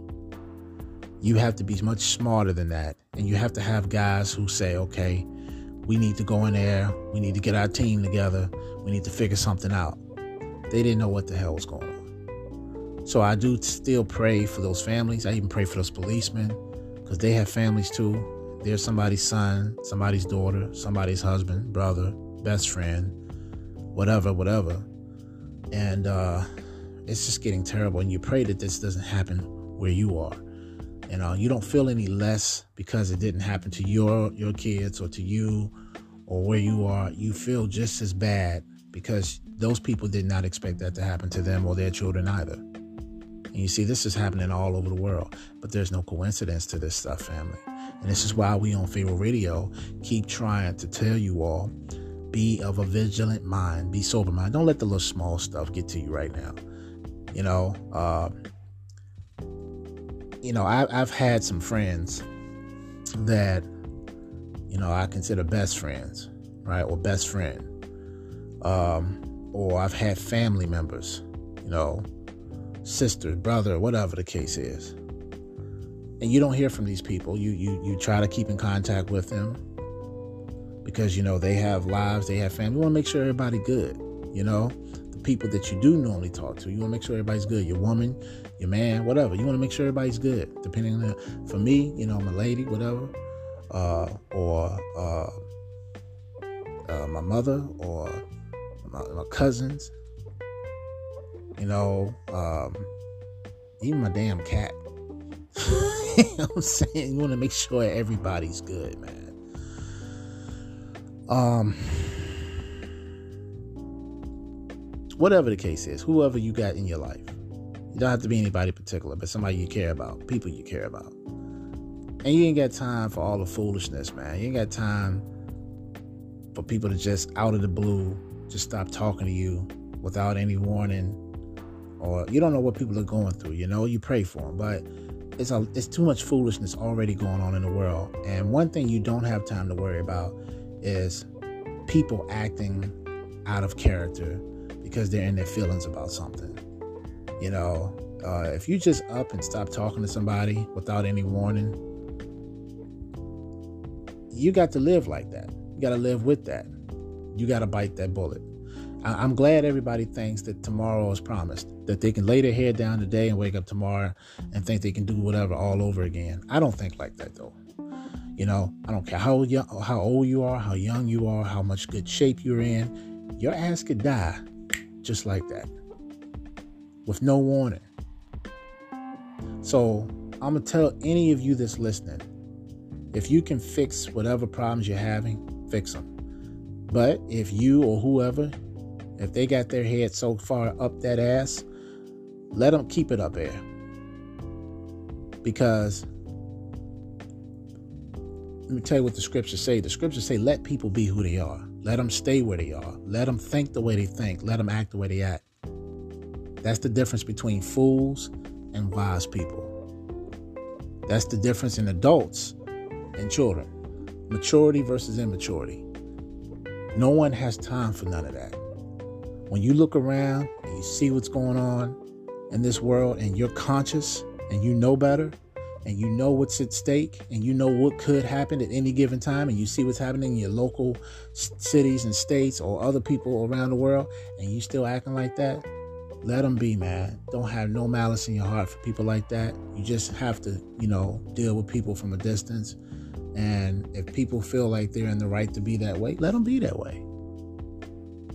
you have to be much smarter than that. And you have to have guys who say, okay, we need to go in there. We need to get our team together. We need to figure something out. They didn't know what the hell was going on. So I do still pray for those families. I even pray for those policemen because they have families too. They're somebody's son, somebody's daughter, somebody's husband, brother, best friend, whatever, whatever. And uh, it's just getting terrible. And you pray that this doesn't happen where you are. You know, you don't feel any less because it didn't happen to your your kids or to you or where you are. You feel just as bad because those people did not expect that to happen to them or their children either. And you see, this is happening all over the world, but there's no coincidence to this stuff, family. And this is why we on Pharaoh Radio keep trying to tell you all be of a vigilant mind, be sober mind. Don't let the little small stuff get to you right now. You know, uh, you know, I, I've had some friends that, you know, I consider best friends, right? Or best friend. Um, or I've had family members, you know, sister, brother, whatever the case is. And you don't hear from these people. You you you try to keep in contact with them because you know they have lives, they have family. You want to make sure everybody good, you know? The people that you do normally talk to. You want to make sure everybody's good. Your woman, your man, whatever. You want to make sure everybody's good. Depending on, the, for me, you know, a lady, whatever, uh, or uh, uh, my mother, or my, my cousins. You know, um, even my damn cat. [laughs] you know I'm saying? You want to make sure everybody's good, man. Um whatever the case is, whoever you got in your life. You don't have to be anybody particular, but somebody you care about, people you care about. And you ain't got time for all the foolishness, man. You ain't got time for people to just out of the blue just stop talking to you without any warning or you don't know what people are going through, you know, you pray for them, but it's a it's too much foolishness already going on in the world. And one thing you don't have time to worry about is people acting out of character because they're in their feelings about something. You know, uh, if you just up and stop talking to somebody without any warning, you got to live like that. You got to live with that. You got to bite that bullet. I- am glad everybody thinks that tomorrow is promised, that they can lay their head down today and wake up tomorrow and think they can do whatever all over again. I don't think like that though. You know, I don't care how young, how old you are, how young you are, how much good shape you're in. Your ass could die just like that with no warning. So I'm to tell any of you that's listening if you can fix whatever problems you're having, fix them. But if you or whoever, if they got their head so far up that ass let them keep it up there. Because let me tell you what the scriptures say. The scriptures say, let people be who they are. Let them stay where they are. Let them think the way they think. Let them act the way they act. That's the difference between fools and wise people. That's the difference in adults and children. Maturity versus immaturity. No one has time for none of that. When you look around and you see what's going on in this world and you're conscious and you know better and you know what's at stake and you know what could happen at any given time and you see what's happening in your local cities and states or other people around the world and you still acting like that, let them be, man. Don't have no malice in your heart for people like that. You just have to, you know, deal with people from a distance. And if people feel like they're in the right to be that way, let them be that way.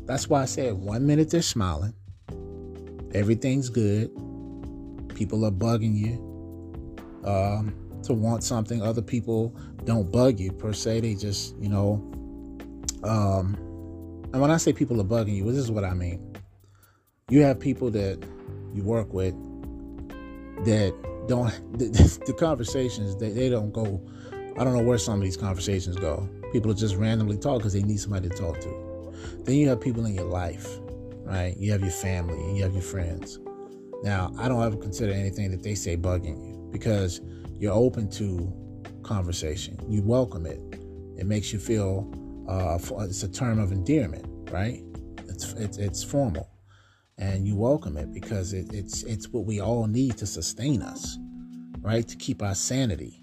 That's why I said one minute they're smiling, everything's good, people are bugging you um, to want something. Other people don't bug you per se, they just, you know. Um, and when I say people are bugging you, this is what I mean. You have people that you work with that don't, [laughs] the, the conversations, they, they don't go, I don't know where some of these conversations go. People just randomly talk because they need somebody to talk to. Then you have people in your life, right? You have your family and you have your friends. Now, I don't ever consider anything that they say bugging you because you're open to conversation. You welcome it. It makes you feel uh, it's a term of endearment, right? It's it's, it's formal, and you welcome it because it, it's it's what we all need to sustain us, right? To keep our sanity.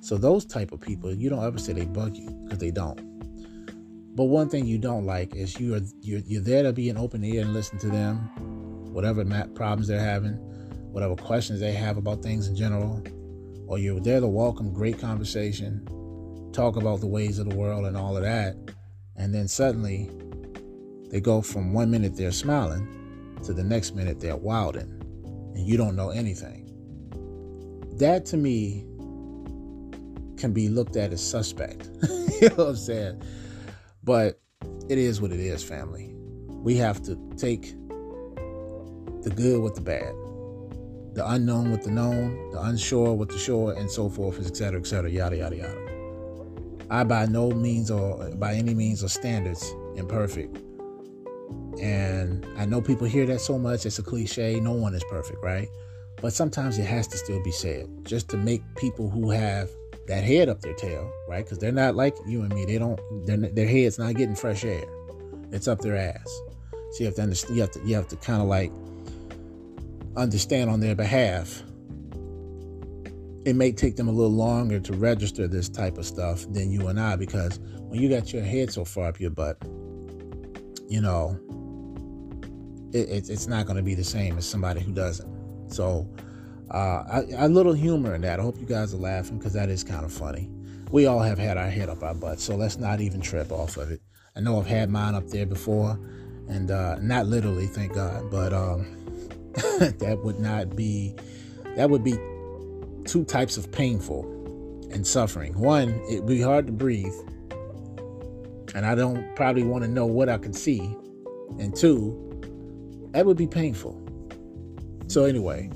So those type of people, you don't ever say they bug you because they don't. But one thing you don't like is you are you're, you're there to be an open ear and listen to them, whatever problems they're having, whatever questions they have about things in general, or you're there to welcome great conversation, talk about the ways of the world and all of that, and then suddenly they go from one minute they're smiling to the next minute they're wilding, and you don't know anything. That to me can be looked at as suspect. [laughs] you know what I'm saying? But it is what it is, family. We have to take the good with the bad, the unknown with the known, the unsure with the sure, and so forth, et cetera, et cetera, yada, yada, yada. I by no means or by any means or standards imperfect. And I know people hear that so much, it's a cliche. No one is perfect, right? But sometimes it has to still be said just to make people who have that head up their tail, right? Because they're not like you and me. They don't. their head's not getting fresh air. It's up their ass. So you have to understand. You have to. You have to kind of like understand on their behalf. It may take them a little longer to register this type of stuff than you and I, because when you got your head so far up your butt, you know, it, it, it's not going to be the same as somebody who doesn't. So uh, little humor in that. I hope you guys are laughing because that is kind of funny. We all have had our head up our butt, so let's not even trip off of it. I know I've had mine up there before, and uh, not literally, thank God, but um, [laughs] that would not be. That would be two types of painful and suffering. One, it'd be hard to breathe, and I don't probably want to know what I can see. And two, that would be painful. So anyway,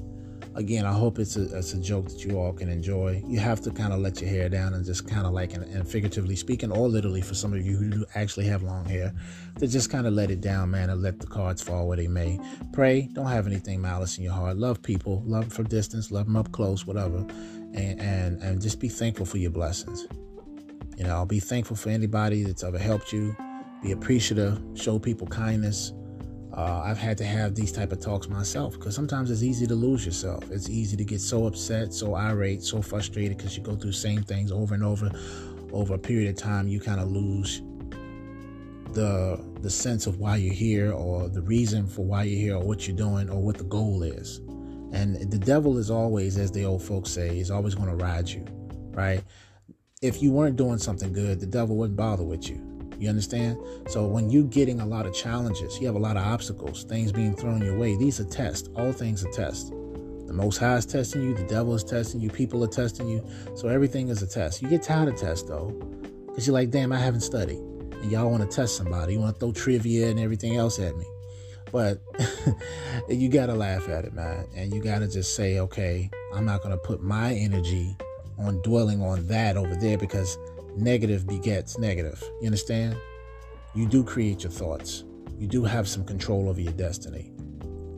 again, I hope it's a, it's a joke that you all can enjoy. You have to kind of let your hair down and just kind of like, and, and, figuratively speaking, or literally for some of you who actually have long hair, to just kind of let it down, man, and let the cards fall where they may. Pray, don't have anything malice in your heart. Love people, love them from distance, love them up close, whatever, and and and just be thankful for your blessings. You know, I'll be thankful for anybody that's ever helped you. Be appreciative. Show people kindness uh, I've had to have these type of talks myself because sometimes it's easy to lose yourself. It's easy to get so upset, so irate, so frustrated because you go through same things over and over. Over a period of time, you kind of lose the the sense of why you're here, or the reason for why you're here, or what you're doing, or what the goal is. And the devil is always, as the old folks say, is always going to ride you, right? If you weren't doing something good, the devil wouldn't bother with you you understand? So when you're getting a lot of challenges, you have a lot of obstacles, things being thrown your way. These are tests. All things are tests. The Most High is testing you. The devil is testing you. People are testing you. So everything is a test. You get tired of tests though, because you're like, damn, I haven't studied. And y'all want to test somebody. You want to throw trivia and everything else at me. But [laughs] you got to laugh at it, man. And you got to just say, okay, I'm not to put my energy on dwelling on that over there because negative begets negative. You understand? You do create your thoughts, you do have some control over your destiny.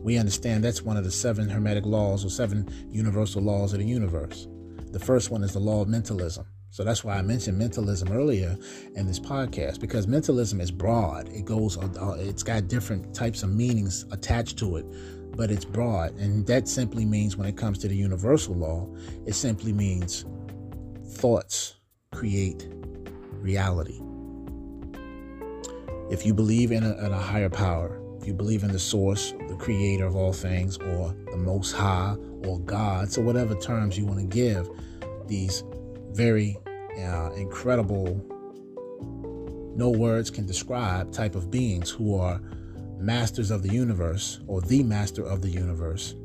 We understand that's one of the seven hermetic laws or seven universal laws of the universe. The first one is the law of mentalism. So that's why I mentioned mentalism earlier in this podcast because mentalism is broad. It goes, uh, it's got different types of meanings attached to it, but it's broad. And that simply means when it comes to the universal law, it simply means thoughts create reality. If you believe in a, in a higher power, if you believe in the source, the creator of all things, or the most high, or God, so whatever terms you want to give these very uh, incredible, no words can describe type of beings who are masters of the universe, or the master of the universe,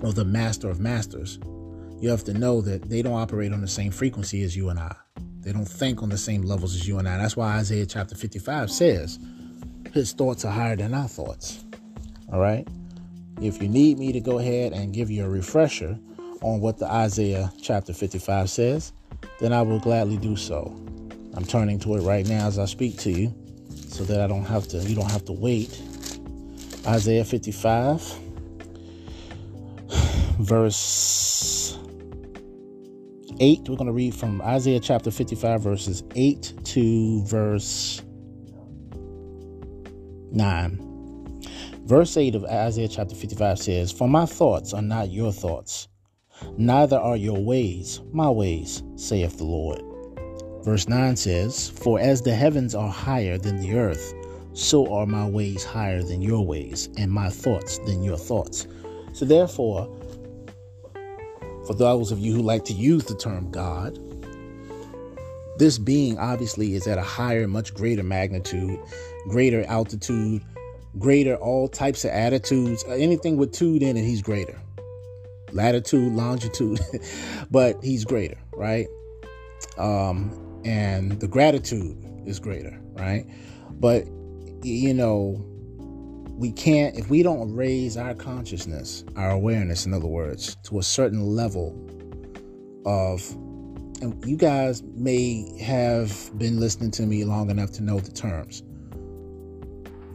or the master of masters, you have to know that they don't operate on the same frequency as you and I. They don't think on the same levels as you and I. That's why Isaiah chapter 55 says, His thoughts are higher than our thoughts. All right? If you need me to go ahead and give you a refresher on what the Isaiah chapter 55 says, then I will gladly do so. I'm turning to it right now as I speak to you so that I don't have to you don't have to wait. Isaiah 55 [sighs] verse 8. We're going to read from Isaiah chapter 55 verses 8 to verse 9. Verse 8 of Isaiah chapter 55 says, For my thoughts are not your thoughts, neither are your ways my ways, saith the Lord. Verse 9 says, For as the heavens are higher than the earth, so are my ways higher than your ways, and my thoughts than your thoughts. So therefore, for those of you who like to use the term God, this being obviously is at a higher, much greater magnitude, greater altitude, greater all types of attitudes. Anything with tude in it, he's greater latitude, longitude, [laughs] but he's greater, right? Um, and the gratitude is greater, right? But you know, we can't if we don't raise our consciousness, our awareness, in other words, to a certain level of and you guys may have been listening to me long enough to know the terms.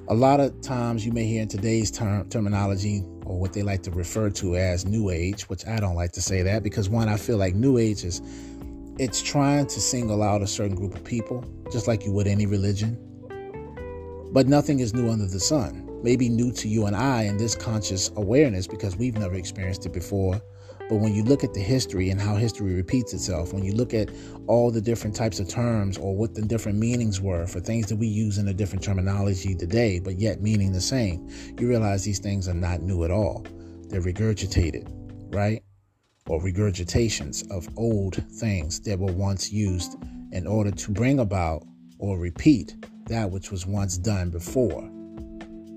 A lot of times you may hear in today's term, terminology or what they like to refer to as New Age, which I don't like to say that because one, I feel like New Age is it's trying to single out a certain group of people, just like you would any religion. But nothing is new under the sun. Maybe new to you and I in this conscious awareness because we've never experienced it before but when you look at the history and how history repeats itself, when you look at all the different types of terms or what the different meanings were for things that we use in a different terminology today, but yet meaning the same, you realize these things are not new at all. They're regurgitated, right? Or regurgitations of old things that were once used in order to bring about or repeat that which was once done before.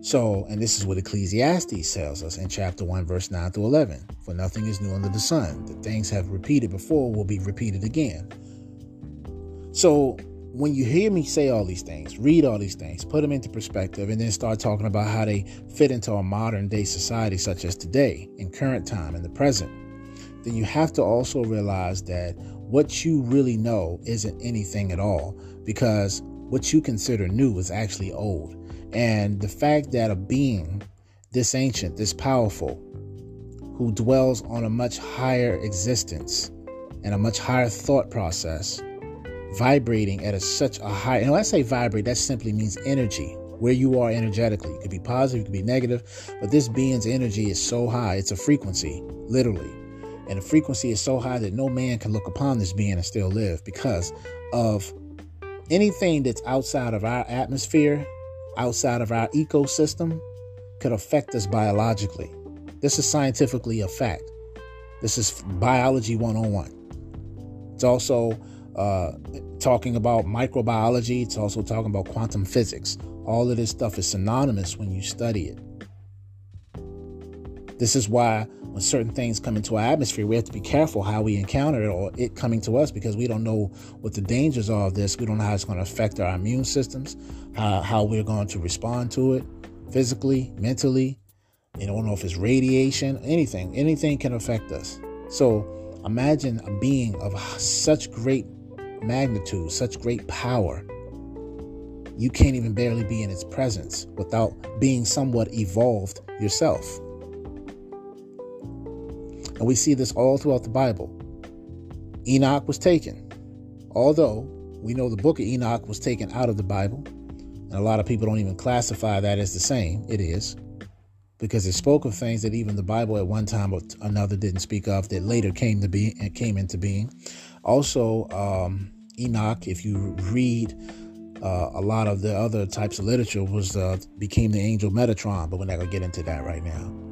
So, and this is what Ecclesiastes tells us in chapter 1, verse 9 through 11. For nothing is new under the sun. The things have repeated before will be repeated again. So, when you hear me say all these things, read all these things, put them into perspective, and then start talking about how they fit into a modern day society such as today, in current time, in the present, then you have to also realize that what you really know isn't anything at all because what you consider new is actually old. And the fact that a being this ancient, this powerful, who dwells on a much higher existence and a much higher thought process, vibrating at a, such a high, and when I say vibrate, that simply means energy, where you are energetically. It could be positive, it could be negative, but this being's energy is so high, it's a frequency, literally. And the frequency is so high that no man can look upon this being and still live because of anything that's outside of our atmosphere outside of our ecosystem could affect us biologically. This is scientifically a fact. This is biology 101. It's also uh, talking about microbiology, it's also talking about quantum physics. All of this stuff is synonymous when you study it. This is why when certain things come into our atmosphere, we have to be careful how we encounter it or it coming to us because we don't know what the dangers are of this. We don't know how it's going to affect our immune systems, how, how we're going to respond to it, physically, mentally. You don't know if it's radiation, anything. Anything can affect us. So imagine a being of such great magnitude, such great power. You can't even barely be in its presence without being somewhat evolved yourself. And we see this all throughout the Bible. Enoch was taken. Although we know the book of Enoch was taken out of the Bible, and a lot of people don't even classify that as the same. It is. Because it spoke of things that even the Bible at one time or another didn't speak of that later came to be and came into being. Also, um, Enoch, if you read uh, a lot of the other types of literature, was uh, became the angel Metatron, but we're not gonna get into that right now.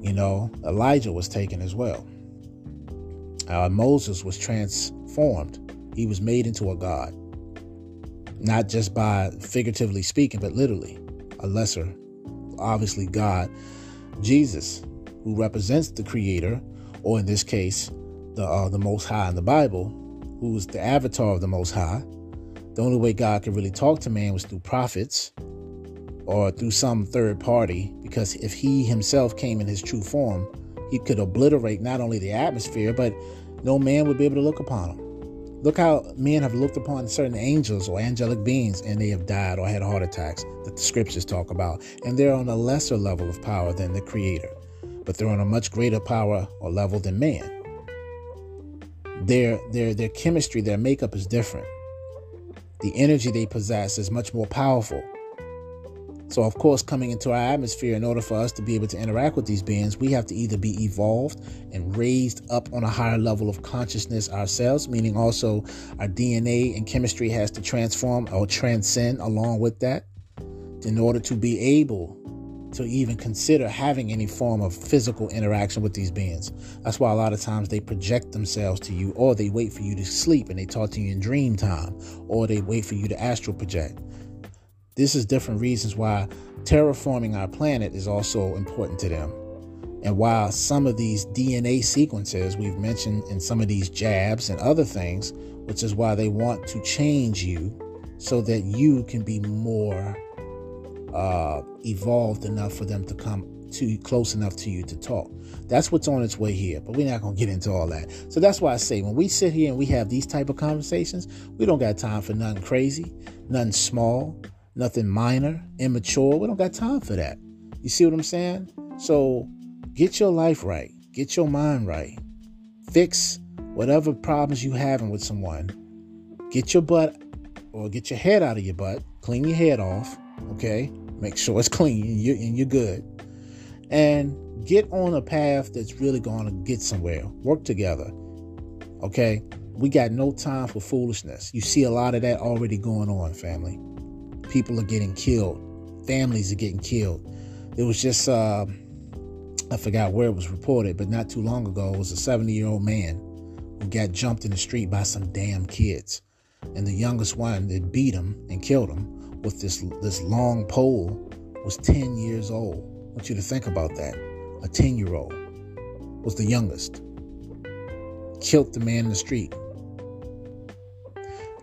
You know, Elijah was taken as well. Uh, Moses was transformed. He was made into a god, not just by figuratively speaking, but literally a lesser, obviously God. Jesus, who represents the Creator, or in this case, the uh, the Most High in the Bible, who is the avatar of the Most High. The only way God could really talk to man was through prophets or through some third party, because if he himself came in his true form, he could obliterate not only the atmosphere, but no man would be able to look upon him. Look how men have looked upon certain angels or angelic beings and they have died or had heart attacks that the scriptures talk about. And they're on a lesser level of power than the creator, but they're on a much greater power or level than man their their their chemistry, their makeup is different. The energy they possess is much more powerful. So, of course, coming into our atmosphere, in order for us to be able to interact with these beings, we have to either be evolved and raised up on a higher level of consciousness ourselves, meaning also our DNA and chemistry has to transform or transcend along with that in order to be able to even consider having any form of physical interaction with these beings. That's why a lot of times they project themselves to you, or they wait for you to sleep and they talk to you in dream time, or they wait for you to astral project. This is different reasons why terraforming our planet is also important to them. And while some of these DNA sequences we've mentioned in some of these jabs and other things, which is why they want to change you so that you can be more uh, evolved enough for them to come to close enough to you to talk. That's what's on its way here, but we're not gonna get into all that. So that's why I say when we sit here and we have these type of conversations, we don't got time for nothing crazy, nothing small, nothing minor, immature. We don't got time for that. You see what I'm saying? So get your life right, get your mind right, fix whatever problems you having with someone. Get your butt or get your head out of your butt, clean your head off, okay? Make sure it's [laughs] clean and you're, and you're good. And get on a path that's really going to get somewhere. Work together. Okay? We got no time for foolishness. You see a lot of that already going on, family. People are getting killed. Families are getting killed. It was just, uh, I forgot where it was reported, but not too long ago, it was a 70 year old man who got jumped in the street by some damn kids. And the youngest one that beat him and killed him with this this long pole was 10 years old. I want you to think about that. A 10 year old was the youngest. Killed the man in the street.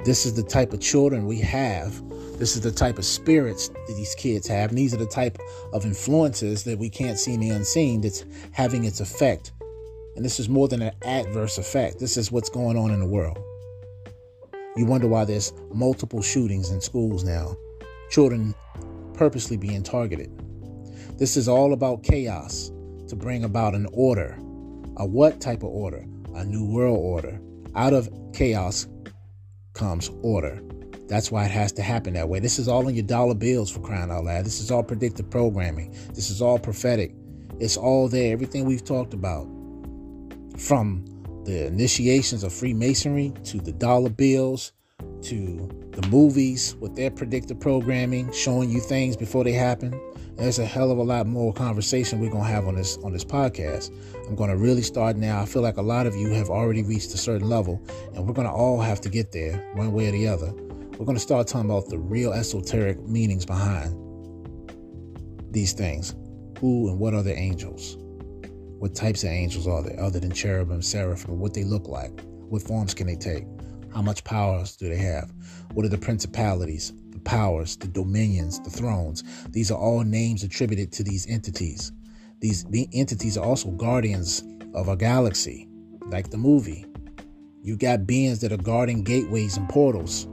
This is the type of children we have. This is the type of spirits that these kids have. And these are the type of influences that we can't see in the unseen that's having its effect. And this is more than an adverse effect. This is what's going on in the world. You wonder why there's multiple shootings in schools now children purposely being targeted. This is all about chaos to bring about an order. A what type of order? A new world order. Out of chaos comes order. That's why it has to happen that way. This is all in your dollar bills for crying out loud. This is all predictive programming. This is all prophetic. It's all there. Everything we've talked about. From the initiations of Freemasonry to the dollar bills to the movies with their predictive programming, showing you things before they happen. There's a hell of a lot more conversation we're gonna have on this on this podcast. I'm gonna really start now. I feel like a lot of you have already reached a certain level, and we're gonna all have to get there one way or the other. We're gonna start talking about the real esoteric meanings behind these things. Who and what are the angels? What types of angels are there other than cherubim, seraphim? What they look like? What forms can they take? How much power do they have? What are the principalities, the powers, the dominions, the thrones. These are all names attributed to these entities. These entities are also guardians of a galaxy, like the movie. You got beings that are guarding gateways and portals.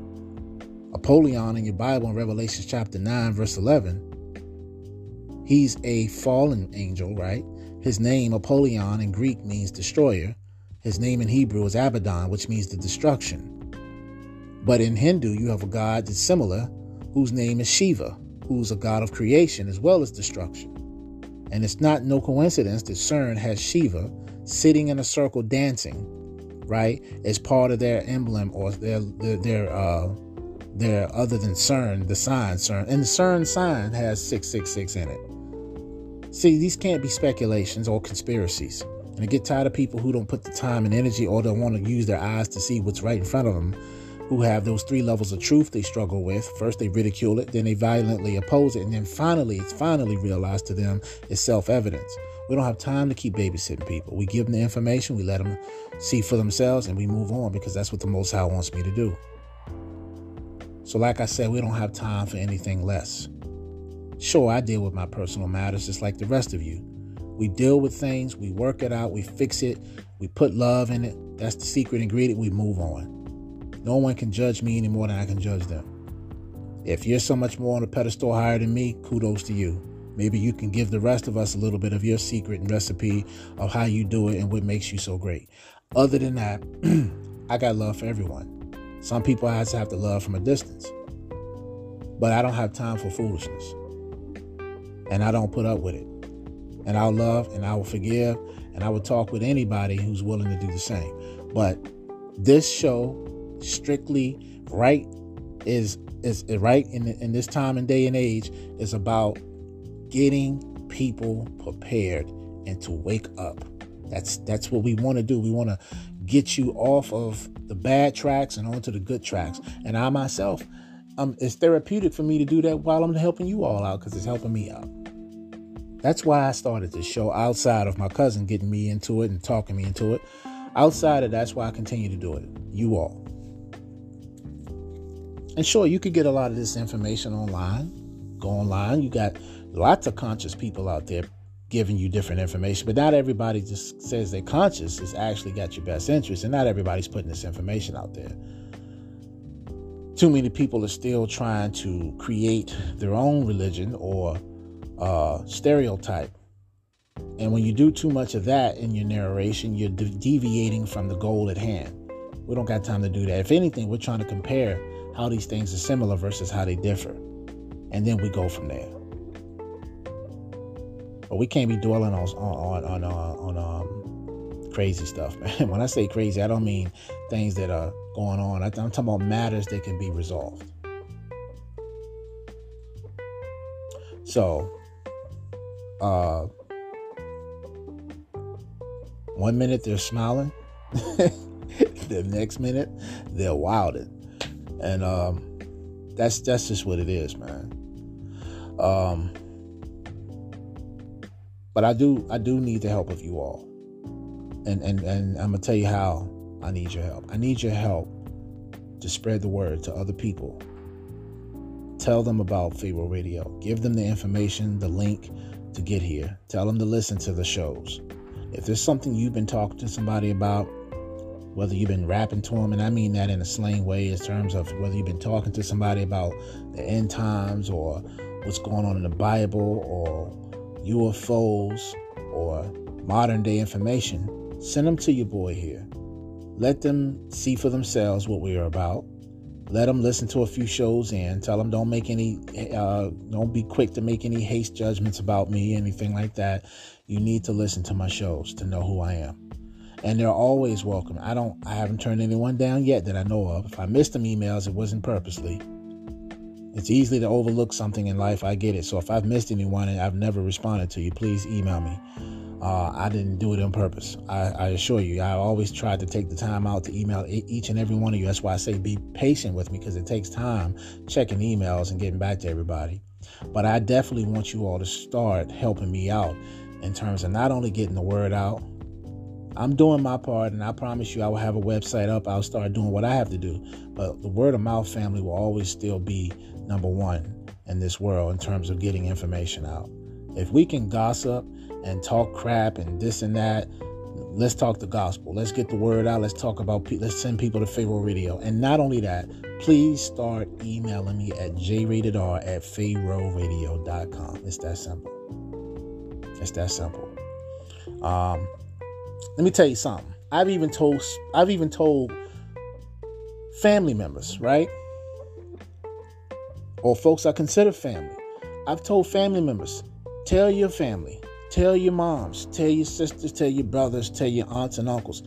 Apollyon in your Bible in Revelation chapter 9, verse 11, he's a fallen angel, right? His name, Apollyon, in Greek means destroyer. His name in Hebrew is Abaddon, which means the destruction. But in Hindu, you have a god that's similar, whose name is Shiva, who's a god of creation as well as destruction. And it's not no coincidence that CERN has Shiva sitting in a circle dancing, right, as part of their emblem or their their, their uh, there other than CERN, the sign CERN. And the CERN sign has 666 in it. See, these can't be speculations or conspiracies. And I get tired of people who don't put the time and energy or don't want to use their eyes to see what's right in front of them, who have those three levels of truth they struggle with. First, they ridicule it, then they violently oppose it, and then finally, it's finally realized to them it's self evidence. We don't have time to keep babysitting people. We give them the information, we let them see for themselves, and we move on because that's what the Most High wants me to do. So, like I said, we don't have time for anything less. Sure, I deal with my personal matters just like the rest of you. We deal with things, we work it out, we fix it, we put love in it. That's the secret ingredient. We move on. No one can judge me any more than I can judge them. If you're so much more on a pedestal higher than me, kudos to you. Maybe you can give the rest of us a little bit of your secret and recipe of how you do it and what makes you so great. Other than that, [clears throat] I got love for everyone. Some people I just have to love from a distance. But I don't have time for foolishness. And I don't put up with it. And I'll love and I will forgive and I will talk with anybody who's willing to do the same. But this show, strictly right, is is right in in this time and day and age is about getting people prepared and to wake up. That's that's what we want to do. We want to get you off of the bad tracks and onto the good tracks. And I myself, um, it's therapeutic for me to do that while I'm helping you all out because it's helping me out. That's why I started this show outside of my cousin getting me into it and talking me into it. Outside of that's why I continue to do it. You all. And sure, you could get a lot of this information online. Go online. You got lots of conscious people out there giving you different information. But not everybody just says they're conscious has actually got your best interest, and not everybody's putting this information out there. Too many people are still trying to create their own religion or uh, stereotype. And when you do too much of that in your narration, you're de- deviating from the goal at hand. We don't got time to do that. If anything, we're trying to compare how these things are similar versus how they differ. And then we go from there. But we can't be dwelling on on on on, on um, crazy stuff, [laughs] man. When I say crazy, I don't mean things that are going on. I'm talking about matters that can be resolved. So, uh, one minute they're smiling, [laughs] the next minute they're wilded, and um, that's that's just what it is, man. Um, but I do I do need the help of you all. And and and I'm gonna tell you how I need your help. I need your help to spread the word to other people. Tell them about Pharaoh Radio. Give them the information, the link to get here. Tell them to listen to the shows. If there's something you've been talking to somebody about, whether you've been rapping to them, and I mean that in a slang way, in terms of whether you've been talking to somebody about the end times or what's going on in the Bible or UFOs, or modern day information, send them to your boy here. Let them see for themselves what we are about. Let them listen to a few shows and Tell them don't make any, uh, don't be quick to make any haste judgments about me, anything like that. You need to listen to my shows to know who I am and they're always welcome. I don't I haven't turned anyone down yet that I know of. If I missed them emails, it wasn't purposely. It's easy to overlook something in life. I get it. So if I've missed anyone and I've never responded to you, please email me. Uh, I didn't do it on purpose. I, I, assure you. I always tried to take the time out to email each and every one of you. That's why I say be patient with me because it takes time checking emails and getting back to everybody. But I definitely want you all to start helping me out in terms of not only getting the word out, I'm doing my part, and I promise you, I will have a website up. I'll start doing what I have to do. But the word of mouth family will always still be number one in this world in terms of getting information out. If we can gossip and talk crap and this and that, let's talk the gospel. Let's get the word out. Let's talk about, let's send people to Pharaoh Radio. And not only that, please start emailing me at jratedr at pharaohradio.com. It's that simple. It's that simple. Um, let me tell you something. I've even told, I've even told family members, right? Or folks I consider family. I've told family members, tell your family, Tell your moms, tell your sisters, tell your brothers, tell your aunts and uncles.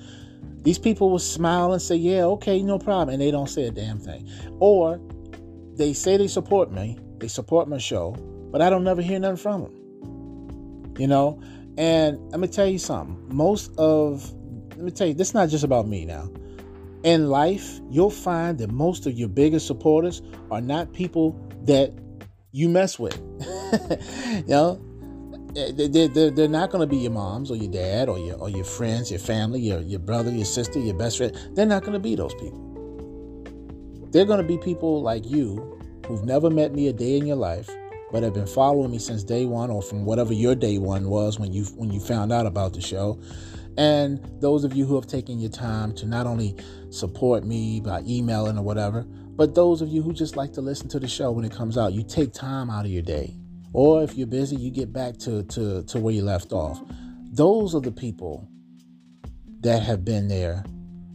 These people will smile and say, Yeah, okay, no problem. And they don't say a damn thing. Or they say they support me, they support my show, but I don't never hear nothing from them. You know? And let me tell you something. Most of, let me tell you, this is not just about me now. In life, you'll find that most of your biggest supporters are not people that you mess with. [laughs] you know, eh, they're, they're, they're not going to be your moms or your dad or your, or your friends, your family, your, your brother, your sister, your best friend. They're not going to be those people. They're going to be people like you who've never met me a day in your life, but have been following me since day one or from whatever your day one was when you when you found out about the show. And those of you who have taken your time to not only support me by emailing or whatever, but those of you who just like to listen to the show when it comes out, you take time out of your day or if you're busy, you get back to, to, to where you left off. Those are the people that have been there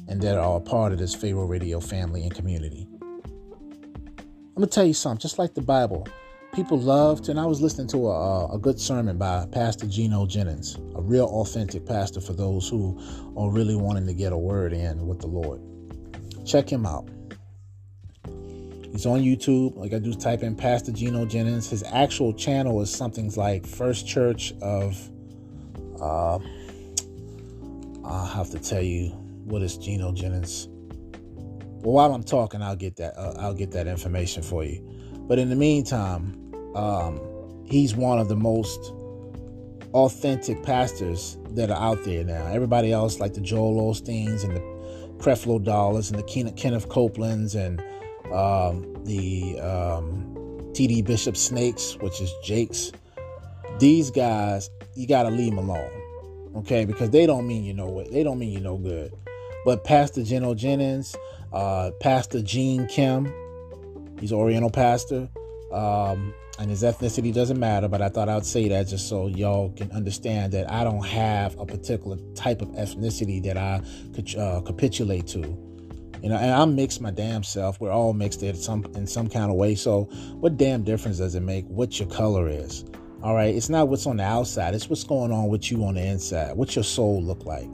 and that are a part of this Pharaoh Radio family and community. I'm going to tell you something, just like the Bible, people loved, and I was listening to a, a good sermon by Pastor Gino Jennings, a real authentic pastor for those who are really wanting to get a word in with the Lord. Check him out. He's on YouTube. Like I do type in Pastor Gino Jennings. His actual channel is something like First Church of. Uh, I'll have to tell you what is Gino Jennings. Well, while I'm talking, I'll get that. Uh, I'll get that information for you. But in the meantime, um, he's one of the most authentic pastors that are out there now. Everybody else, like the Joel Osteens and the Creflo Dollars and the Kenneth Copelands and um, the um, TD Bishop Snakes, which is Jakes. These guys, you got to leave them alone, okay? Because they don't mean you know what they don't mean you no good. But Pastor Gino Jennings, uh, Pastor Gene Kim, he's Oriental pastor, um, and his ethnicity doesn't matter. But I thought I'd say that just so y'all can understand that I don't have a particular type of ethnicity that I could uh, capitulate to. You know, and I'm mixed my damn self. We're all mixed in some in some kind of way. So what damn difference does it make what your color is? All right. It's not what's on the outside, it's what's going on with you on the inside. What's your soul look like?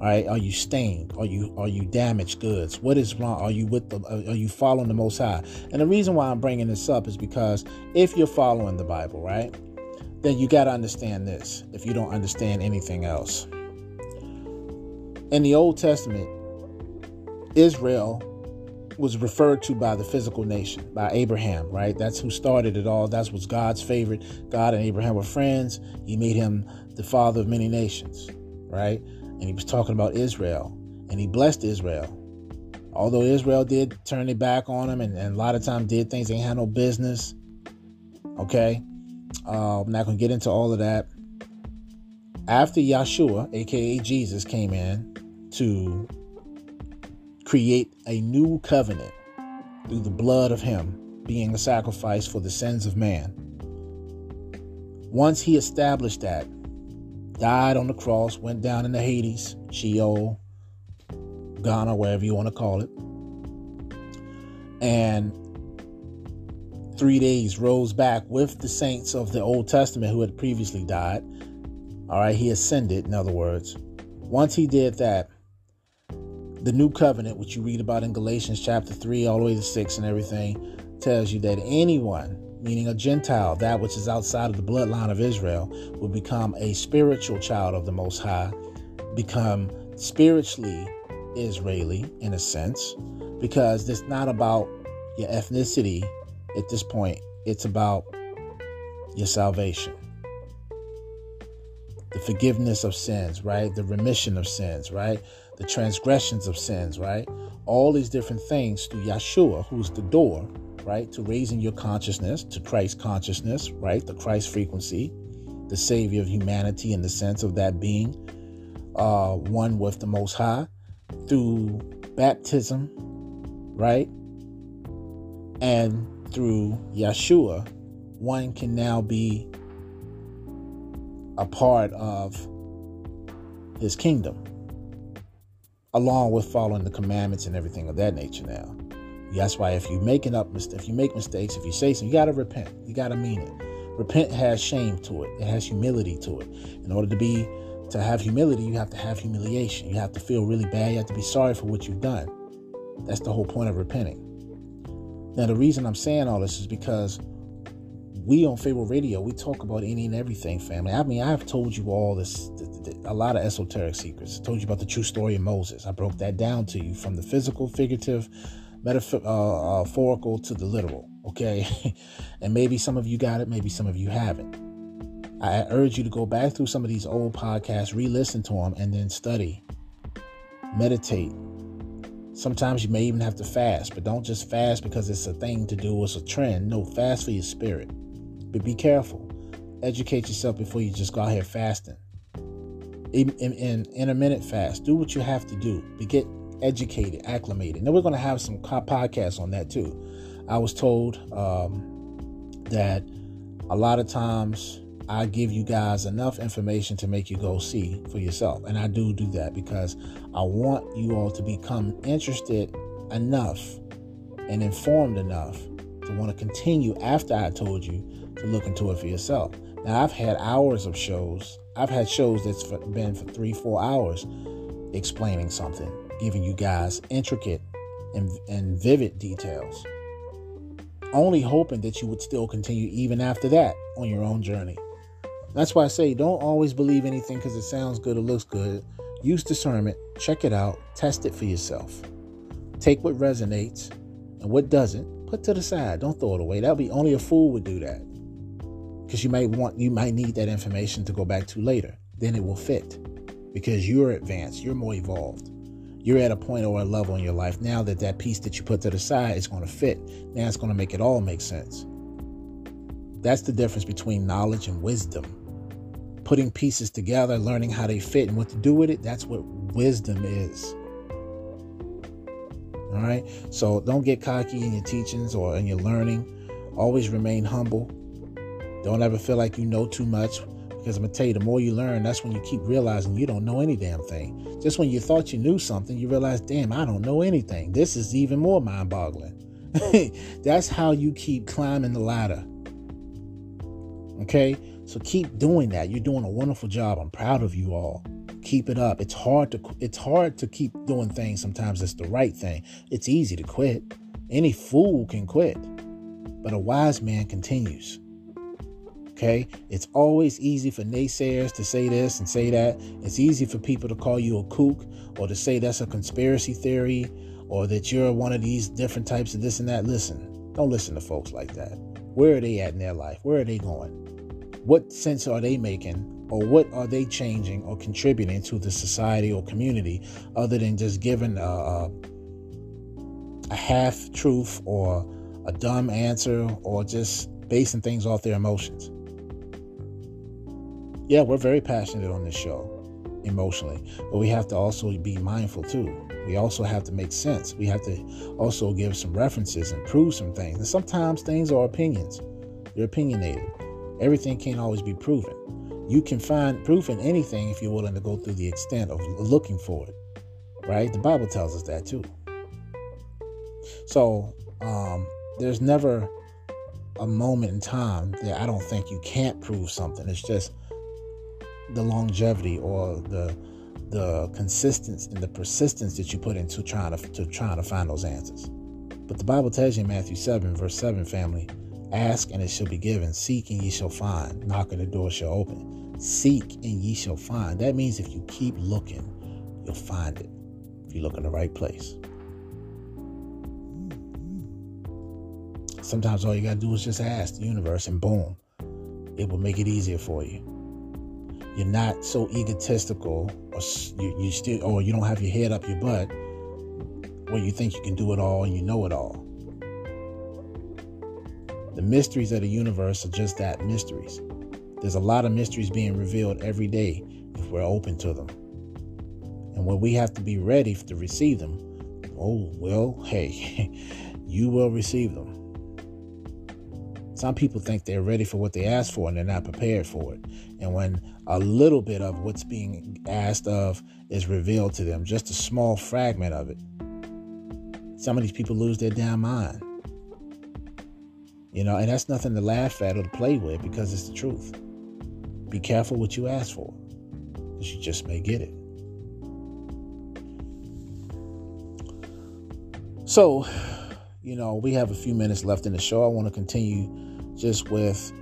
All right, are you stained? Are you are you damaged goods? What is wrong? Are you with the? Are you following the Most High? And the reason why I'm bringing this up is because if you're following the Bible, right, then you got to understand this. If you don't understand anything else, in the Old Testament, Israel was referred to by the physical nation, by Abraham, right? That's who started it all. That was God's favorite. God and Abraham were friends. He made him the father of many nations, right? And he was talking about Israel, and he blessed Israel. Although Israel did turn their back on him and, and a lot of times did things they had no business, okay? Uh, I'm not going to get into all of that. After Yeshua, aka Jesus, came in to create a new covenant through the blood of him being a sacrifice for the sins of man. Once he established that, died on the cross, went down into Hades, Sheol, Gehenna, wherever you want to call it, and three days rose back with the saints of the Old Testament who had previously died. All right, he ascended, in other words. Once he did that, the new covenant, which you read about in Galatians chapter 3, all the way to 6 and everything, tells you that anyone, meaning a Gentile, that which is outside of the bloodline of Israel, will become a spiritual child of the Most High, become spiritually Israeli in a sense, because it's not about your ethnicity at this point, it's about your salvation. The forgiveness of sins, right? The remission of sins, right? The transgressions of sins, right? All these different things through Yeshua, who's the door, right? To raising your consciousness to Christ consciousness, right? The Christ frequency, the Savior of humanity in the sense of that being uh, one with the Most High through baptism, right? And through Yeshua, one can now be a part of his kingdom, along with following the commandments and everything of that nature now. That's why if you making up if you make mistakes, if you say something, you gotta repent. You gotta mean it. Repent has shame to it. It has humility to it. In order to be to have humility, you have to have humiliation. You have to feel really bad. You have to be sorry for what you've done. That's the whole point of repenting. Now, the reason I'm saying all this is because we on Pharaoh Radio, we talk about any and everything, family. I mean, I've told you all this, a lot of esoteric secrets. I told you about the true story of Moses. I broke that down to you from the physical, figurative, metaphorical uh, to the literal, okay? [laughs] and maybe some of you got it, maybe some of you haven't. I urge you to go back through some of these old podcasts, re listen to them, and then study, meditate. Sometimes you may even have to fast, but don't just fast because it's a thing to do, it's a trend. No, fast for your spirit. But be careful. Educate yourself before you just go out here fasting. In, in, in intermittent fast, do what you have to do. But get educated, acclimated. Now we're going to have some podcasts on that too. I was told um, that a lot of times I give you guys enough information to make you go see for yourself. And I do do that because I want you all to become interested enough and informed enough to want to continue after I told you to look into it for yourself. Now, I've had hours of shows. I've had shows that's been for three, four hours explaining something, giving you guys intricate and, and vivid details. Only hoping that you would still continue even after that on your own journey. That's why I say don't always believe anything because it sounds good or looks good. Use discernment, check it out, test it for yourself. Take what resonates and what doesn't, put to the side. Don't throw it away. That'll be only a fool would do that. Because you might want you might need that information to go back to later. Then it will fit. Because you're advanced, you're more evolved. You're at a point or a level in your life now that that piece that you put to the side is going to fit. Now it's going to make it all make sense. That's the difference between knowledge and wisdom putting pieces together, learning how they fit and what to do with it. That's what wisdom is. All right. So don't get cocky in your teachings or in your learning. Always remain humble. Don't ever feel like you know too much. Because I'm going to tell you, the more you learn, that's when you keep realizing you don't know any damn thing. Just when you thought you knew something, you realize, damn, I don't know anything. This is even more mind boggling. [laughs] that's how you keep climbing the ladder. Okay? So keep doing that. You're doing a wonderful job. I'm proud of you all. Keep it up. It's hard to it's hard to keep doing things sometimes it's the right thing. It's easy to quit. Any fool can quit. But a wise man continues. Okay? It's always easy for naysayers to say this and say that. It's easy for people to call you a kook or to say that's a conspiracy theory or that you're one of these different types of this and that. Listen, don't listen to folks like that. Where are they at in their life? Where are they going? what sense are they making or what are they changing or contributing to the society or community other than just giving a, a, a half truth or a dumb answer or just basing things off their emotions yeah we're very passionate on this show emotionally but we have to also be mindful too we also have to make sense we have to also give some references and prove some things and sometimes things are opinions they're opinionated Everything can't always be proven. You can find proof in anything if you're willing to go through the extent of looking for it. Right? The Bible tells us that too. So um, there's never a moment in time that I don't think you can't prove something. It's just the longevity or the the consistency and the persistence that you put into trying to, to trying to find those answers. But the Bible tells you in Matthew 7, verse 7, family, Ask and it shall be given. Seek and ye shall find. Knock and the door shall open. Seek and ye shall find. That means if you keep looking, you'll find it. If you look in the right place. Sometimes all you got to do is just ask the universe, and boom, it will make it easier for you. You're not so egotistical, or you, you still, or you don't have your head up your butt, where you think you can do it all and you know it all. The mysteries of the universe are just that mysteries. There's a lot of mysteries being revealed every day if we're open to them. And when we have to be ready to receive them, oh, well, hey, [laughs] you will receive them. Some people think they're ready for what they ask for and they're not prepared for it. And when a little bit of what's being asked of is revealed to them, just a small fragment of it, some of these people lose their damn mind. You know, and that's nothing to laugh at or to play with because it's the truth. Be careful what you ask for, because you just may get it. So, you know, we have a few minutes left in the show. I want to continue just with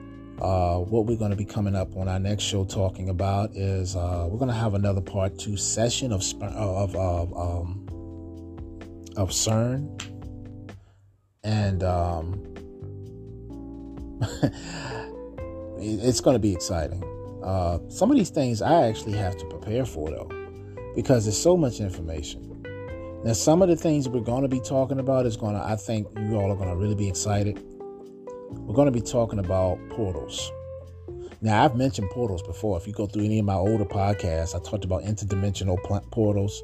uh, what we're going to be coming up on our next show talking about is uh, we're going to have another part two session of of of, um, of CERN, and um, [laughs] it's going to be exciting. Uh, some of these things I actually have to prepare for though, because there's so much information. Now, some of the things we're going to be talking about is going to, I think you all are going to really be excited. We're going to be talking about portals. Now, I've mentioned portals before. If you go through any of my older podcasts, I talked about interdimensional portals,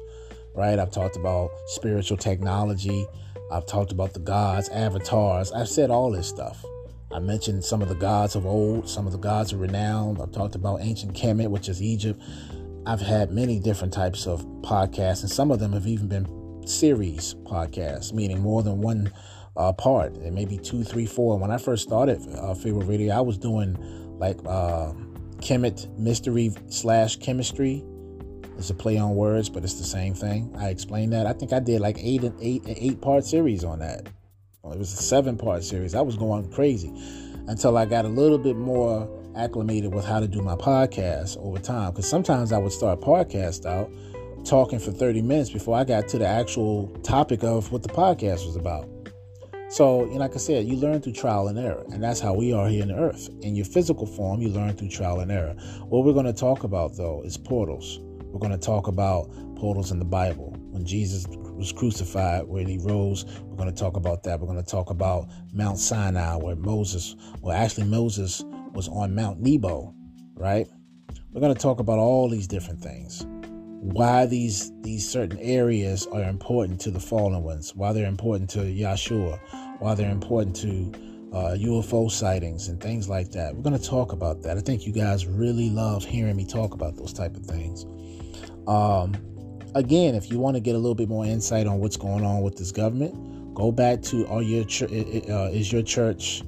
right? I've talked about spiritual technology. I've talked about the gods, avatars. I've said all this stuff. I mentioned some of the gods of old, some of the gods of renown. I've talked about ancient Kemet, which is Egypt. I've had many different types of podcasts, and some of them have even been series podcasts, meaning more than one uh, part. and maybe two, three, four. When I first started uh, Pharaoh Radio, I was doing like uh, Kemet Mystery slash Chemistry. It's a play on words, but it's the same thing. I explained that. I think I did like eight and eight eight part series on that. It was a seven part series. I was going crazy until I got a little bit more acclimated with how to do my podcast over time. Because sometimes I would start podcast out talking for 30 minutes before I got to the actual topic of what the podcast was about. So, like I said, you learn through trial and error, and that's how we are here on the earth. In your physical form, you learn through trial and error. What we're going to talk about, though, is portals. We're going to talk about portals in the Bible. When Jesus was crucified, when he rose, we're going to talk about that. We're going to talk about Mount Sinai, where Moses, well, actually, Moses was on Mount Nebo, right? We're going to talk about all these different things why these these certain areas are important to the fallen ones, why they're important to Yahshua, why they're important to uh, UFO sightings and things like that. We're going to talk about that. I think you guys really love hearing me talk about those type of things. Um, again, if you want to get a little bit more insight on what's going on with this government, go back to are your ch- uh, is your church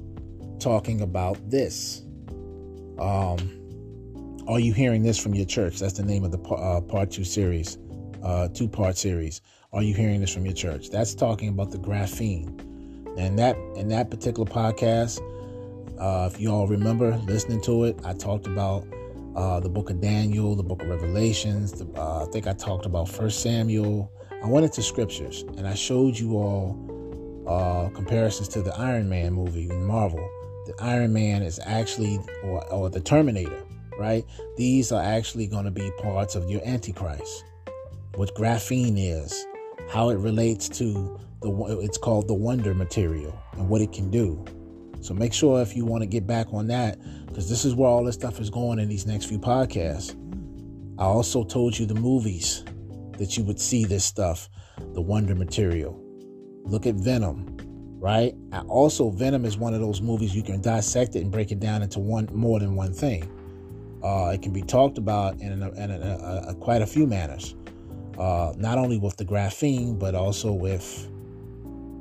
talking about this? Um, are you hearing this from your church? That's the name of the uh, part two series, uh, two part series. Are you hearing this from your church? That's talking about the graphene. And that in that particular podcast, uh, if you all remember listening to it, I talked about uh, the book of Daniel, the book of Revelations. The, uh, I think I talked about First Samuel. I went into scriptures and I showed you all uh, comparisons to the Iron Man movie in Marvel. The Iron Man is actually, or, or the Terminator right? These are actually going to be parts of your Antichrist. What graphene is, how it relates to the it's called the wonder material and what it can do. So make sure if you want to get back on that, because this is where all this stuff is going in these next few podcasts. I also told you the movies that you would see this stuff, the wonder material. Look at Venom, right? I also, Venom is one of those movies you can dissect it and break it down into one more than one thing. Uh, it can be talked about in, a, in a, a, quite a few manners, uh, not only with the graphene, but also with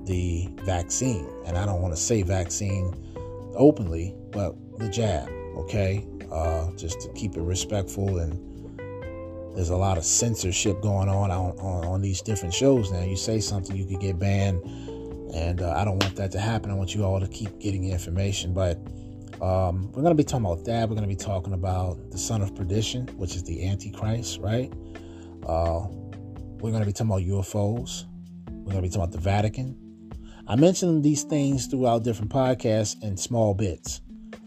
the vaccine. And I don't want to say vaccine openly, but the jab, okay? Uh, just to keep it respectful. And there's a lot of censorship going on on, on, on these different shows now. You say something, you could get banned. And uh, I don't want that to happen. I want you all to keep getting information. But um, we're going to be talking about that. We're going to be talking about the son of perdition, which is the Antichrist, right? Uh, we're going to be talking about UFOs. We're going to be talking about the Vatican. I mentioned these things throughout different podcasts in small bits.